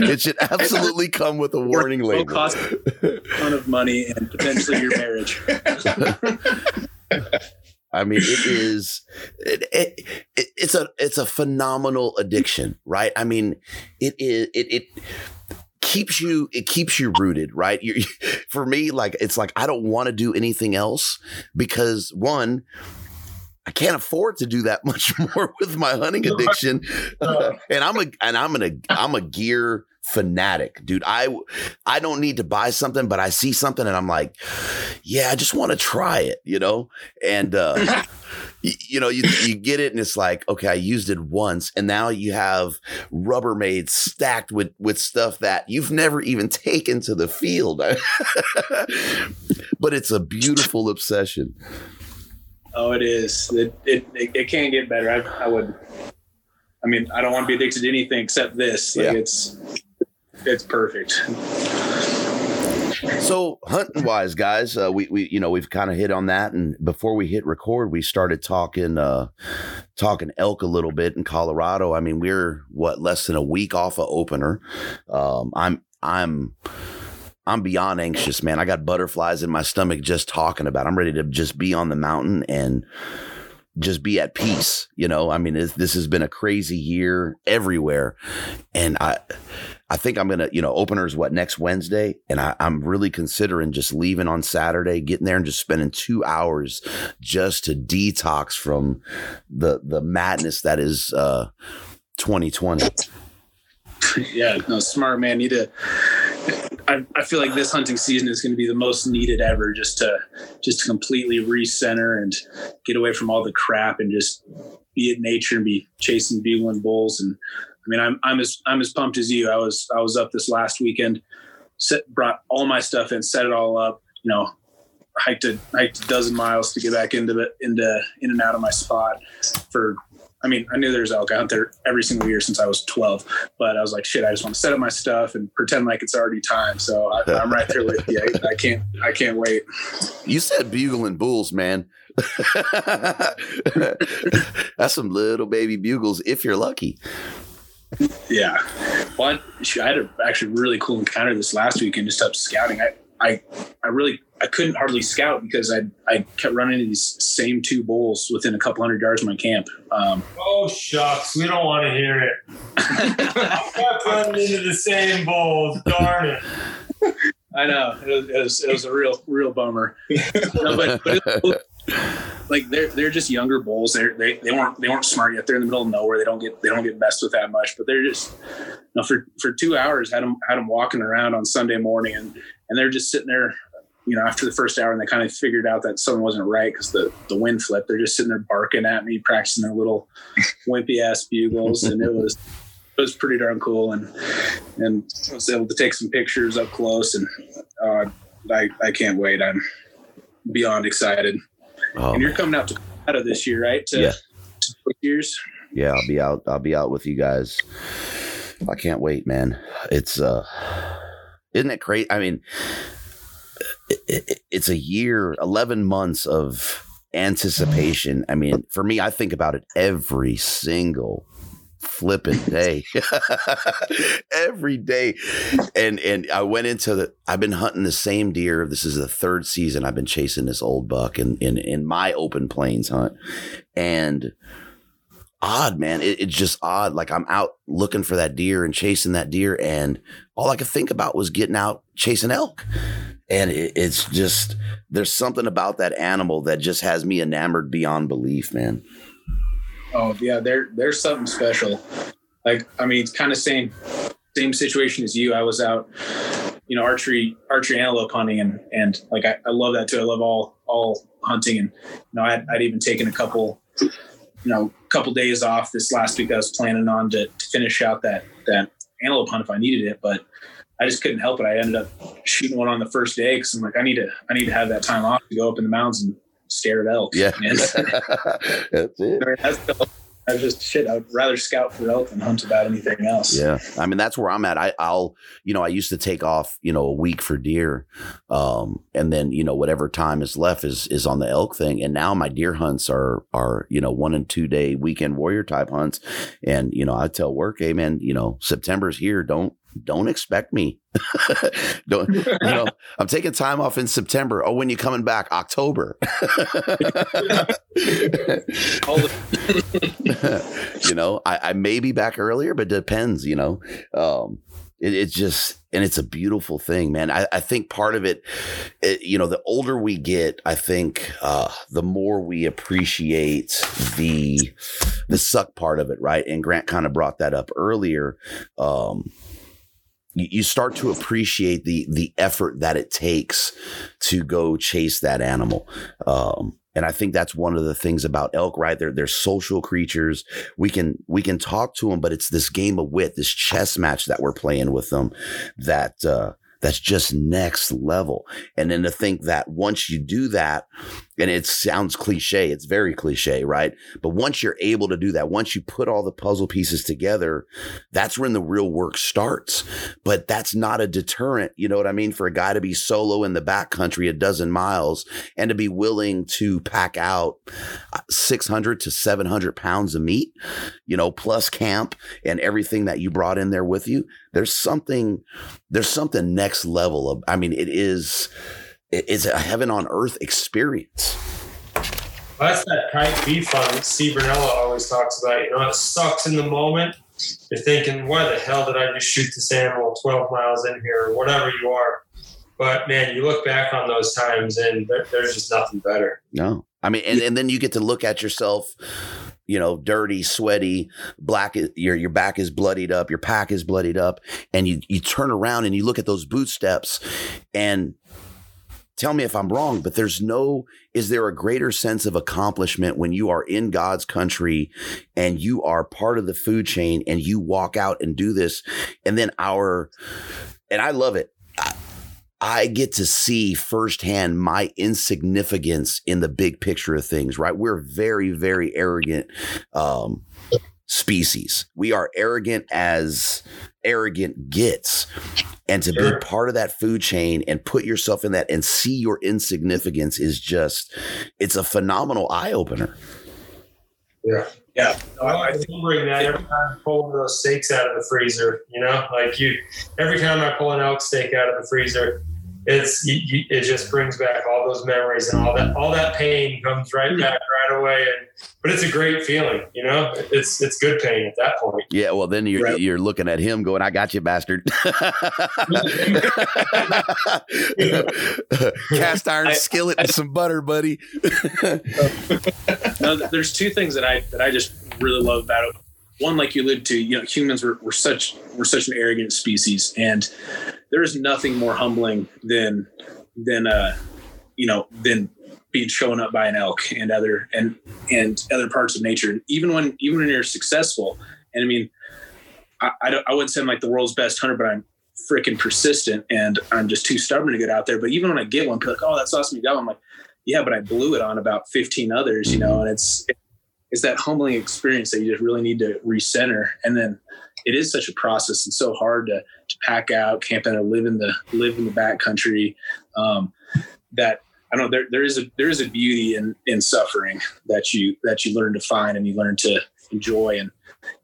it should absolutely come with a warning label. Cost a ton of money and potentially your marriage. I mean, it [laughs] is it, it, it, it's a it's a phenomenal addiction, right? I mean, it is it it keeps you it keeps you rooted, right? you [laughs] for me, like it's like I don't want to do anything else because one. I can't afford to do that [laughs] much more with my hunting addiction, uh, and I'm a and I'm gonna I'm a gear fanatic, dude. I I don't need to buy something, but I see something and I'm like, yeah, I just want to try it, you know? And uh [laughs] you, you know, you you get it and it's like, okay, I used it once and now you have Rubbermaid stacked with with stuff that you've never even taken to the field. [laughs] but it's a beautiful obsession. Oh, it is. It it, it, it can't get better. I, I would I mean, I don't want to be addicted to anything except this. Like yeah. it's it's perfect. So hunting wise, guys, uh, we we you know we've kind of hit on that, and before we hit record, we started talking uh, talking elk a little bit in Colorado. I mean, we're what less than a week off of opener. Um, I'm I'm I'm beyond anxious, man. I got butterflies in my stomach just talking about. It. I'm ready to just be on the mountain and just be at peace. You know, I mean, this has been a crazy year everywhere, and I, I think I'm gonna, you know, openers what next Wednesday, and I, I'm really considering just leaving on Saturday, getting there, and just spending two hours just to detox from the the madness that is uh 2020. [laughs] Yeah, no, smart man. Need to I, I feel like this hunting season is going to be the most needed ever just to just to completely recenter and get away from all the crap and just be in nature and be chasing bugling bulls. And I mean I'm I'm as I'm as pumped as you. I was I was up this last weekend set brought all my stuff in set it all up you know hiked a hiked a dozen miles to get back into the into in and out of my spot for I mean, I knew there was elk. I hunt there every single year since I was 12, but I was like, shit, I just want to set up my stuff and pretend like it's already time. So I, [laughs] am right there with you. I, I, can't, I can't wait. You said bugling bulls, man. [laughs] That's some little baby bugles if you're lucky. Yeah. Well, I, I had a actually really cool encounter this last weekend just up scouting. I, I I really I couldn't hardly scout because I I kept running into these same two bulls within a couple hundred yards of my camp. Um, oh shucks, we don't want to hear it. [laughs] I kept running into the same bulls. Darn it. I know it was, it was, it was a real real bummer. no, but, but like they're they're just younger bulls. They're, they they weren't they weren't smart yet. They're in the middle of nowhere. They don't get they don't get messed with that much. But they're just you know for for two hours had them had them walking around on Sunday morning and and they're just sitting there. You know, after the first hour, and they kind of figured out that something wasn't right because the the wind flipped. They're just sitting there barking at me, practicing their little [laughs] wimpy ass bugles, and it was it was pretty darn cool. And and I was able to take some pictures up close, and uh, I I can't wait. I'm beyond excited. Oh, and you're coming out to Colorado this year, right? To, yeah. To years. Yeah, I'll be out. I'll be out with you guys. I can't wait, man. It's uh, isn't it crazy? I mean, it, it, it's a year, eleven months of anticipation. I mean, for me, I think about it every single flipping [laughs] day [laughs] every day and and i went into the i've been hunting the same deer this is the third season i've been chasing this old buck in in, in my open plains hunt and odd man it, it's just odd like i'm out looking for that deer and chasing that deer and all i could think about was getting out chasing elk and it, it's just there's something about that animal that just has me enamored beyond belief man Oh yeah, there there's something special. Like I mean, it's kind of same same situation as you. I was out, you know, archery archery antelope hunting, and and like I, I love that too. I love all all hunting, and you know, I'd, I'd even taken a couple, you know, a couple days off this last week. I was planning on to, to finish out that that antelope hunt if I needed it, but I just couldn't help it. I ended up shooting one on the first day because I'm like, I need to I need to have that time off to go up in the mountains and stare at elk. Yeah, [laughs] [laughs] that's it. that's I just shit. I'd rather scout for elk than hunt about anything else. Yeah, I mean that's where I'm at. I, will you know, I used to take off, you know, a week for deer, um, and then you know whatever time is left is is on the elk thing. And now my deer hunts are are you know one and two day weekend warrior type hunts. And you know, I tell work, hey man, you know, September's here. Don't don't expect me. [laughs] don't you know? [laughs] I'm taking time off in September. Oh, when you coming back? October. [laughs] you know, I, I, may be back earlier, but depends. You know, um, it, it's just and it's a beautiful thing, man. I, I think part of it, it, you know, the older we get, I think uh, the more we appreciate the the suck part of it, right? And Grant kind of brought that up earlier. Um, you start to appreciate the the effort that it takes to go chase that animal. Um, and I think that's one of the things about elk, right? They're they're social creatures. We can we can talk to them, but it's this game of wit, this chess match that we're playing with them that uh, that's just next level. And then to think that once you do that, and it sounds cliche, it's very cliche, right? But once you're able to do that, once you put all the puzzle pieces together, that's when the real work starts. But that's not a deterrent, you know what I mean? For a guy to be solo in the backcountry a dozen miles and to be willing to pack out uh, 600 to 700 pounds of meat, you know, plus camp and everything that you brought in there with you, there's something, there's something next level of, I mean, it is, it's a heaven on earth experience. Well, that's that kite beef fun Steve Rinella always talks about. You know, it sucks in the moment. You're thinking, why the hell did I just shoot this animal 12 miles in here or whatever you are? But man, you look back on those times and there, there's just nothing better. No. I mean, and, and then you get to look at yourself, you know, dirty, sweaty, black. Your your back is bloodied up, your pack is bloodied up, and you you turn around and you look at those boot steps, and tell me if I'm wrong, but there's no, is there a greater sense of accomplishment when you are in God's country and you are part of the food chain and you walk out and do this? And then our, and I love it. I, get to see firsthand my insignificance in the big picture of things, right? We're very, very arrogant um, species. We are arrogant as arrogant gets. And to sure. be part of that food chain and put yourself in that and see your insignificance is just, it's a phenomenal eye opener. Yeah. Yeah. No, I, I remembering that every time I pull one of those steaks out of the freezer, you know, like you, every time I pull an elk steak out of the freezer, it's you, it just brings back all those memories and all that all that pain comes right hmm. back right away. And but it's a great feeling you know? It's it's good pain at that point. Yeah well then you're right. you're looking at him going i got you bastard. [laughs] Cast iron I, skillet I, and some butter buddy. [laughs] No, there's two things that i that i just really love about it one like you alluded to you know humans were, were such we're such an arrogant species and there is nothing more humbling than than uh you know than being shown up by an elk and other and and other parts of nature. Even when even when you're successful and i mean i i, don't, I wouldn't say i'm like the world's best hunter but i'm freaking persistent and i'm just too stubborn to get out there. But even when i get one like oh that's awesome you got one. I'm like yeah but i blew it on about 15 others you know and it's it's that humbling experience that you just really need to recenter and then it is such a process and so hard to, to pack out, camp out, live in the live in the back country. Um, that I don't know there there is a there is a beauty in in suffering that you that you learn to find and you learn to enjoy and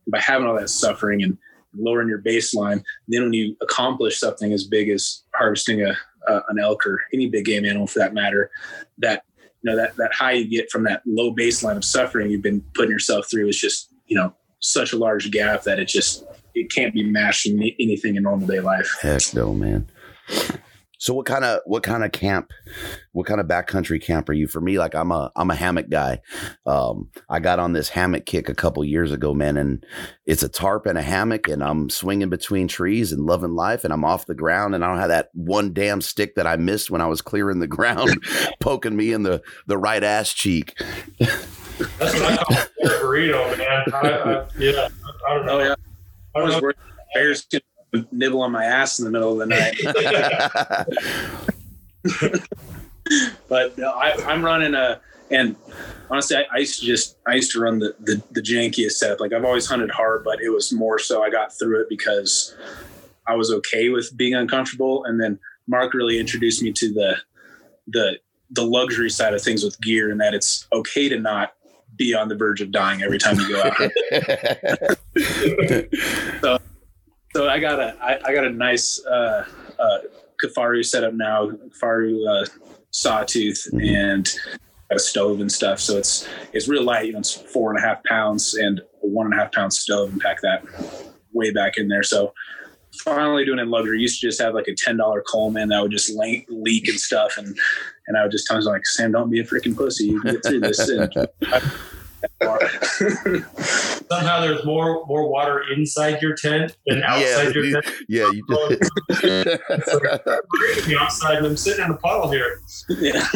by having all that suffering and lowering your baseline, then when you accomplish something as big as harvesting a, a an elk or any big game animal for that matter, that you know that that high you get from that low baseline of suffering you've been putting yourself through is just you know such a large gap that it just it can't be matched in anything in normal day life. Heck no, man. So what kind of what kind of camp, what kind of backcountry camp are you? For me, like I'm a I'm a hammock guy. Um, I got on this hammock kick a couple years ago, man, and it's a tarp and a hammock, and I'm swinging between trees and loving life, and I'm off the ground, and I don't have that one damn stick that I missed when I was clearing the ground, [laughs] poking me in the the right ass cheek. That's what I call a [laughs] burrito, man. I, I, yeah, I don't know. Oh, yeah. I was worried bears could nibble on my ass in the middle of the night. [laughs] but no, I, am running a, and honestly, I, I, used to just, I used to run the, the, the jankiest setup. Like I've always hunted hard, but it was more so I got through it because I was okay with being uncomfortable. And then Mark really introduced me to the, the, the luxury side of things with gear and that it's okay to not be on the verge of dying every time you go out. [laughs] so, so I got a I, I got a nice uh, uh, Kifaru setup now, Kifaru uh, sawtooth Mhm. and a stove and stuff. So it's it's real light. You know, it's four and a half pounds and a one and a half pound stove, and pack that way back in there. So finally doing it in luxury. Used to just have like a ten dollar Coleman that would just leak, leak and stuff, and and I would just tell him like, Sam, don't be a freaking pussy. You can get through this. And [laughs] [laughs] Somehow there's more more water inside your tent than outside yeah, your tent. yeah, you did. The [laughs] outside, and I'm sitting in a puddle here. yeah.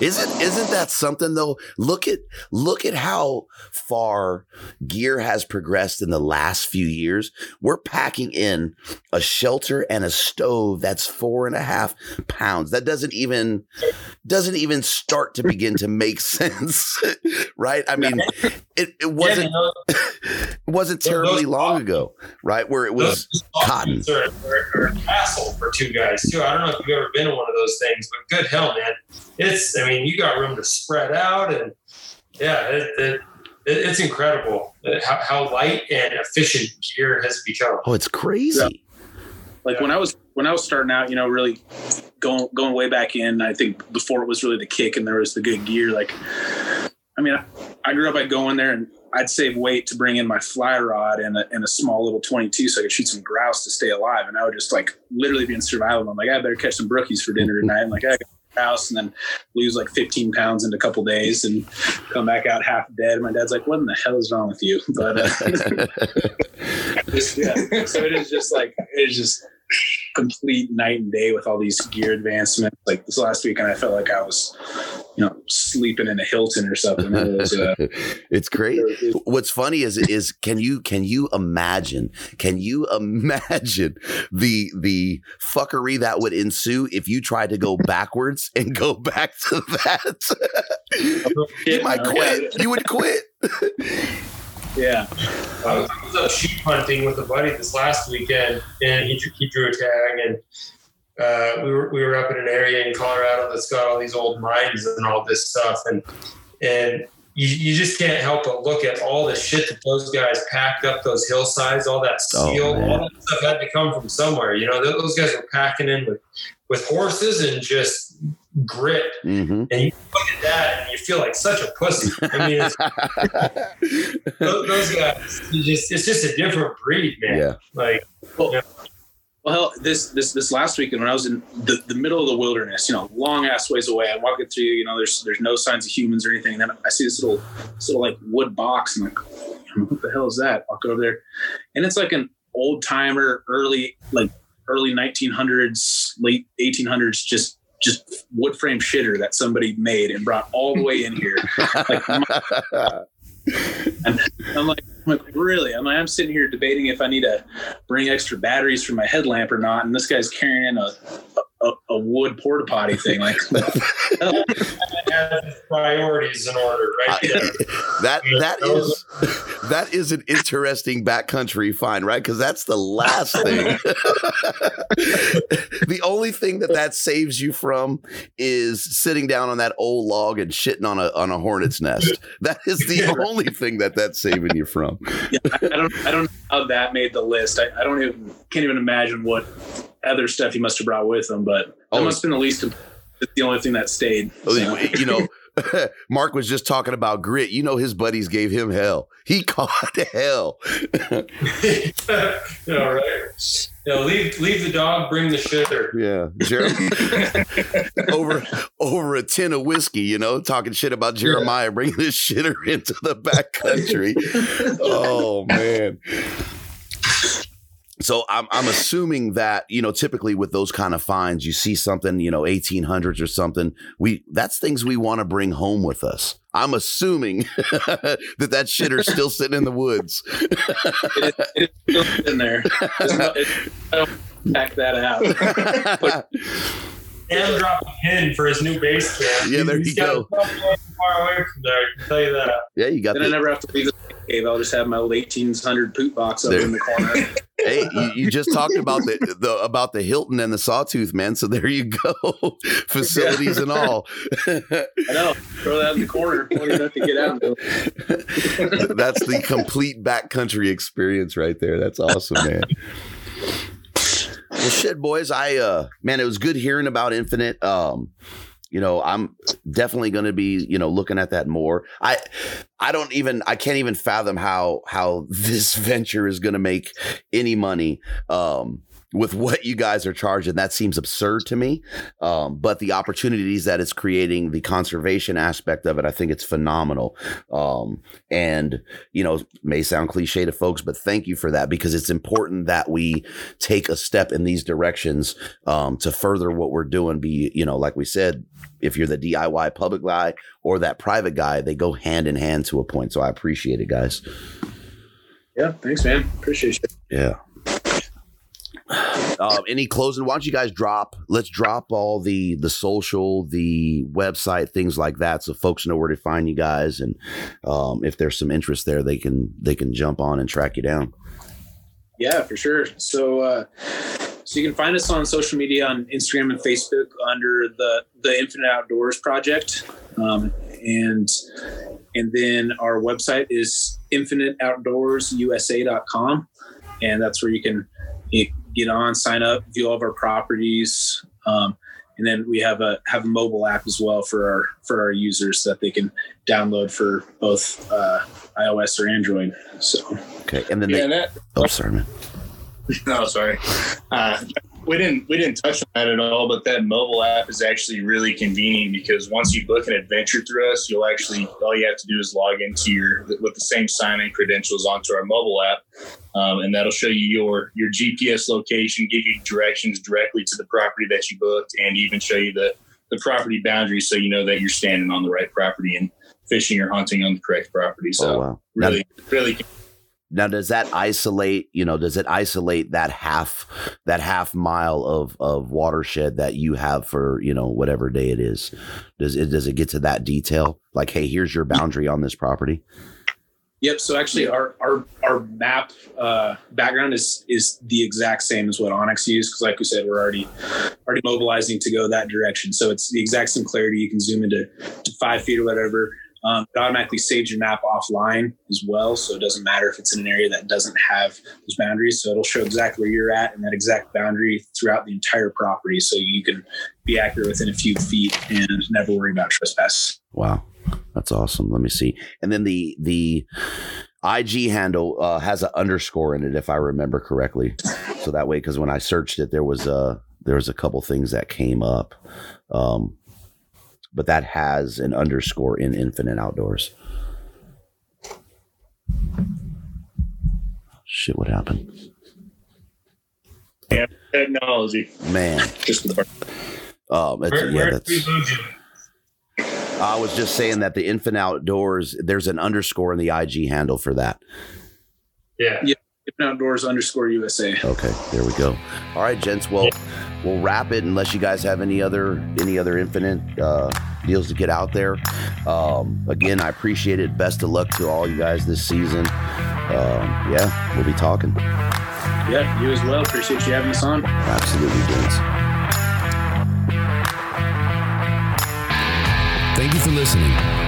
Isn't isn't that something though? Look at look at how far gear has progressed in the last few years. We're packing in a shelter and a stove that's four and a half pounds. That doesn't even doesn't even start to begin to make [laughs] sense, right? I mean, [laughs] it, it wasn't yeah, [laughs] it wasn't terribly those long ago, right? Where it was those cotton. Are, are, are a hassle for two guys too. I don't know if you've ever been in one of those things, but good hell, man! It's I mean, you got room to spread out, and yeah, it, it, it, it's incredible uh, how, how light and efficient gear has become. Oh, it's crazy. like when I was when I was starting out, you know, really going going way back in. I think before it was really the kick and there was the good gear. Like, I mean, I, I grew up by going there and I'd save weight to bring in my fly rod and a, and a small little 22 so I could shoot some grouse to stay alive. And I would just like literally be in survival. I'm like, I better catch some brookies for dinner tonight. I'm like, I got house and then lose like 15 pounds in a couple days and come back out half dead. My dad's like, what in the hell is wrong with you? But uh, [laughs] [laughs] [laughs] Just- yeah. So it is just like it is just complete night and day with all these gear advancements. Like this last weekend, I felt like I was, you know, sleeping in a Hilton or something. It was, uh, [laughs] it's great. it- What's funny is is can you can you imagine can you [laughs] imagine the the fuckery that would ensue if you tried to go backwards and go back to that? [laughs] you might quit. You would quit. Yeah. I was, I was out sheep hunting with a buddy this last weekend, and he, drew- he drew a tag, and uh, we were we were up in an area in Colorado that's got all these old mines and all this stuff, and and you, you just can't help but look at all the shit that those guys packed up those hillsides, all that Oh, steel, man. all that stuff had to come from somewhere. You know, those guys were packing in with with horses and just grit. hmm And you look at that and you feel like such a pussy. I mean, it's, [laughs] those, those guys, just it's just a different breed, man. yeah. Like Well, hell, this this this last weekend when I was in the, the middle of the wilderness, you know, long ass ways away, I'm walking through, you know, there's there's no signs of humans or anything. And then I see this little this little like wood box. and like, what the hell is that? Walk over there, and it's like an old timer, early like early 1900s, late 1800s, just just wood frame shitter that somebody made and brought all the way in here. Like, [laughs] And I'm like, I'm like, really? I'm like, I'm sitting here debating if I need to bring extra batteries for my headlamp or not. And this guy's carrying a a, a wood porta potty thing. Like, have [laughs] priorities in order, right? there. [laughs] that that is that is an interesting backcountry find, right? Because that's the last thing. [laughs] the only thing that that saves you from is sitting down on that old log and shitting on a on a hornet's nest. That is the Yeah, right. only thing that that's saving you from. yeah, I, I don't, I don't know how that made the list. I, I don't even, can't even imagine what other stuff he must have brought with him. But that Oh. must have been the least. It's the only thing that stayed. Oh, so, [laughs] You know. [laughs] Mark was just talking about grit. You know his buddies gave him hell. He [laughs] caught hell. you know, right? You know, leave leave the dog, bring the shitter. Yeah, Jer- over over a tin of whiskey, you know, talking shit about Jeremiah bringing this shitter into the back country. oh man. So I'm I'm assuming that you know typically with those kind of finds you see something you know 1800s or something we that's things we want to bring home with us. I'm assuming [laughs] that that shitter's still sitting in the woods. it, is- it is still in there. It's not- it- I don't pack that out. [laughs] And drop a pin for his new base camp. Yeah, there He's you go. a couple of far away from there. I can tell you that. yeah, you got then I the, never have to leave the cave. I'll just have my old 1800 poop box up There. in the corner. [laughs] hey, you, you just talked about the, the about the Hilton and the Sawtooth, man. So there you go, [laughs] facilities and all. I know. Throw that in the corner. Long enough to get out. [laughs] That's the complete backcountry experience right there. That's awesome, man. Well, shit, boys. I uh, man, it was good hearing about Infinite. Um, you know, I'm definitely going to be, you know, looking at that more. I, I don't even, I can't even fathom how how [laughs] this venture is going to make any money. Um, with what you guys are charging. That seems absurd to me. Um, but the opportunities that it's creating, the conservation aspect of it, I think it's phenomenal. Um, and, you know, may sound cliche to folks, but thank you for that because it's important that we take a step in these directions um, to further what we're doing. Be, you know, like we said, if you're the DIY public guy or that private guy, they go hand in hand to a point. So I appreciate it, guys. Yeah, thanks, man. Appreciate it. Yeah. Um, any closing? Why don't you guys drop? Let's drop all the the social, the website, things like that, so folks know where to find you guys, and um, if there's some interest there, they can they can jump on and track you down. Yeah, for sure. So, uh, so you can find us on social media on Instagram and Facebook under the the Infinite Outdoors Project, um, and and then our website is infiniteoutdoorsusa.com, and that's where you can get on, sign up, view all of our properties, um, and then we have a have a mobile app as well for our for our users that they can download for both uh, iOS or Android. So okay, and then yeah, they, that, oh sorry man. [laughs] No, sorry. Uh, we didn't we didn't touch on that at all, but that mobile app is actually really convenient because once you book an adventure through us, you'll actually all you have to do is log into your with the same sign in credentials onto our mobile app, um, and that'll show you your your GPS location, give you directions directly to the property that you booked, and even show you the the property boundaries so you know that you're standing on the right property and fishing or hunting on the correct property. So Oh, wow. really, really Now, does that isolate? You know, does it isolate that half that half mile of of watershed that you have for you know whatever day it is? Does it does it get to that detail? Like, hey, here's your boundary on this property. Yep. So actually, our our our map uh, background is is the exact same as what onX used because, like we said, we're already already mobilizing to go that direction. So it's the exact same clarity. You can zoom into to five feet or whatever. Um, it automatically saves your map offline as well, so it doesn't matter if it's in an area that doesn't have those boundaries. So it'll show exactly where you're at and that exact boundary throughout the entire property, so you can be accurate within a few feet and never worry about trespass. Wow, that's awesome. Let me see. And then the the IG handle uh, has an underscore in it, if I remember correctly. So that way, because when I searched it, there was a there was a couple things that came up. Um, but that has an underscore in Infinite Outdoors. Shit, what happened? yeah, technology. Man, Just the um, it's, Where, yeah, that's. did we lose you? I was just saying that the Infinite Outdoors, there's an underscore in the IG handle for that. Yeah. Yeah. Infinite Outdoors underscore USA. Okay, there we go. All right, gents. Well, we'll wrap it unless you guys have any other any other infinite uh, deals to get out there. Um, again, I appreciate it. Best of luck to all you guys this season. Um, yeah, we'll be talking. Yeah, you as well. Appreciate you having us on. Absolutely, gents. Thank you for listening.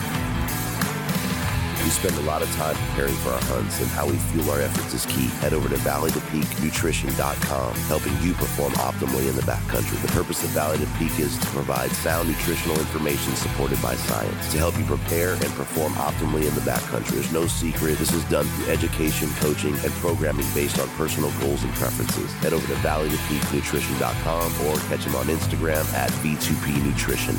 We spend a lot of time preparing for our hunts, and how we fuel our efforts is key. Head over to valleytopeaknutrition.com, helping you perform optimally in the backcountry. The purpose of Valley to Peak is to provide sound nutritional information supported by science to help you prepare and perform optimally in the backcountry. There's no secret. This is done through education, coaching, and programming based on personal goals and preferences. Head over to valleytopeaknutrition.com or catch them on Instagram at V2P Nutrition.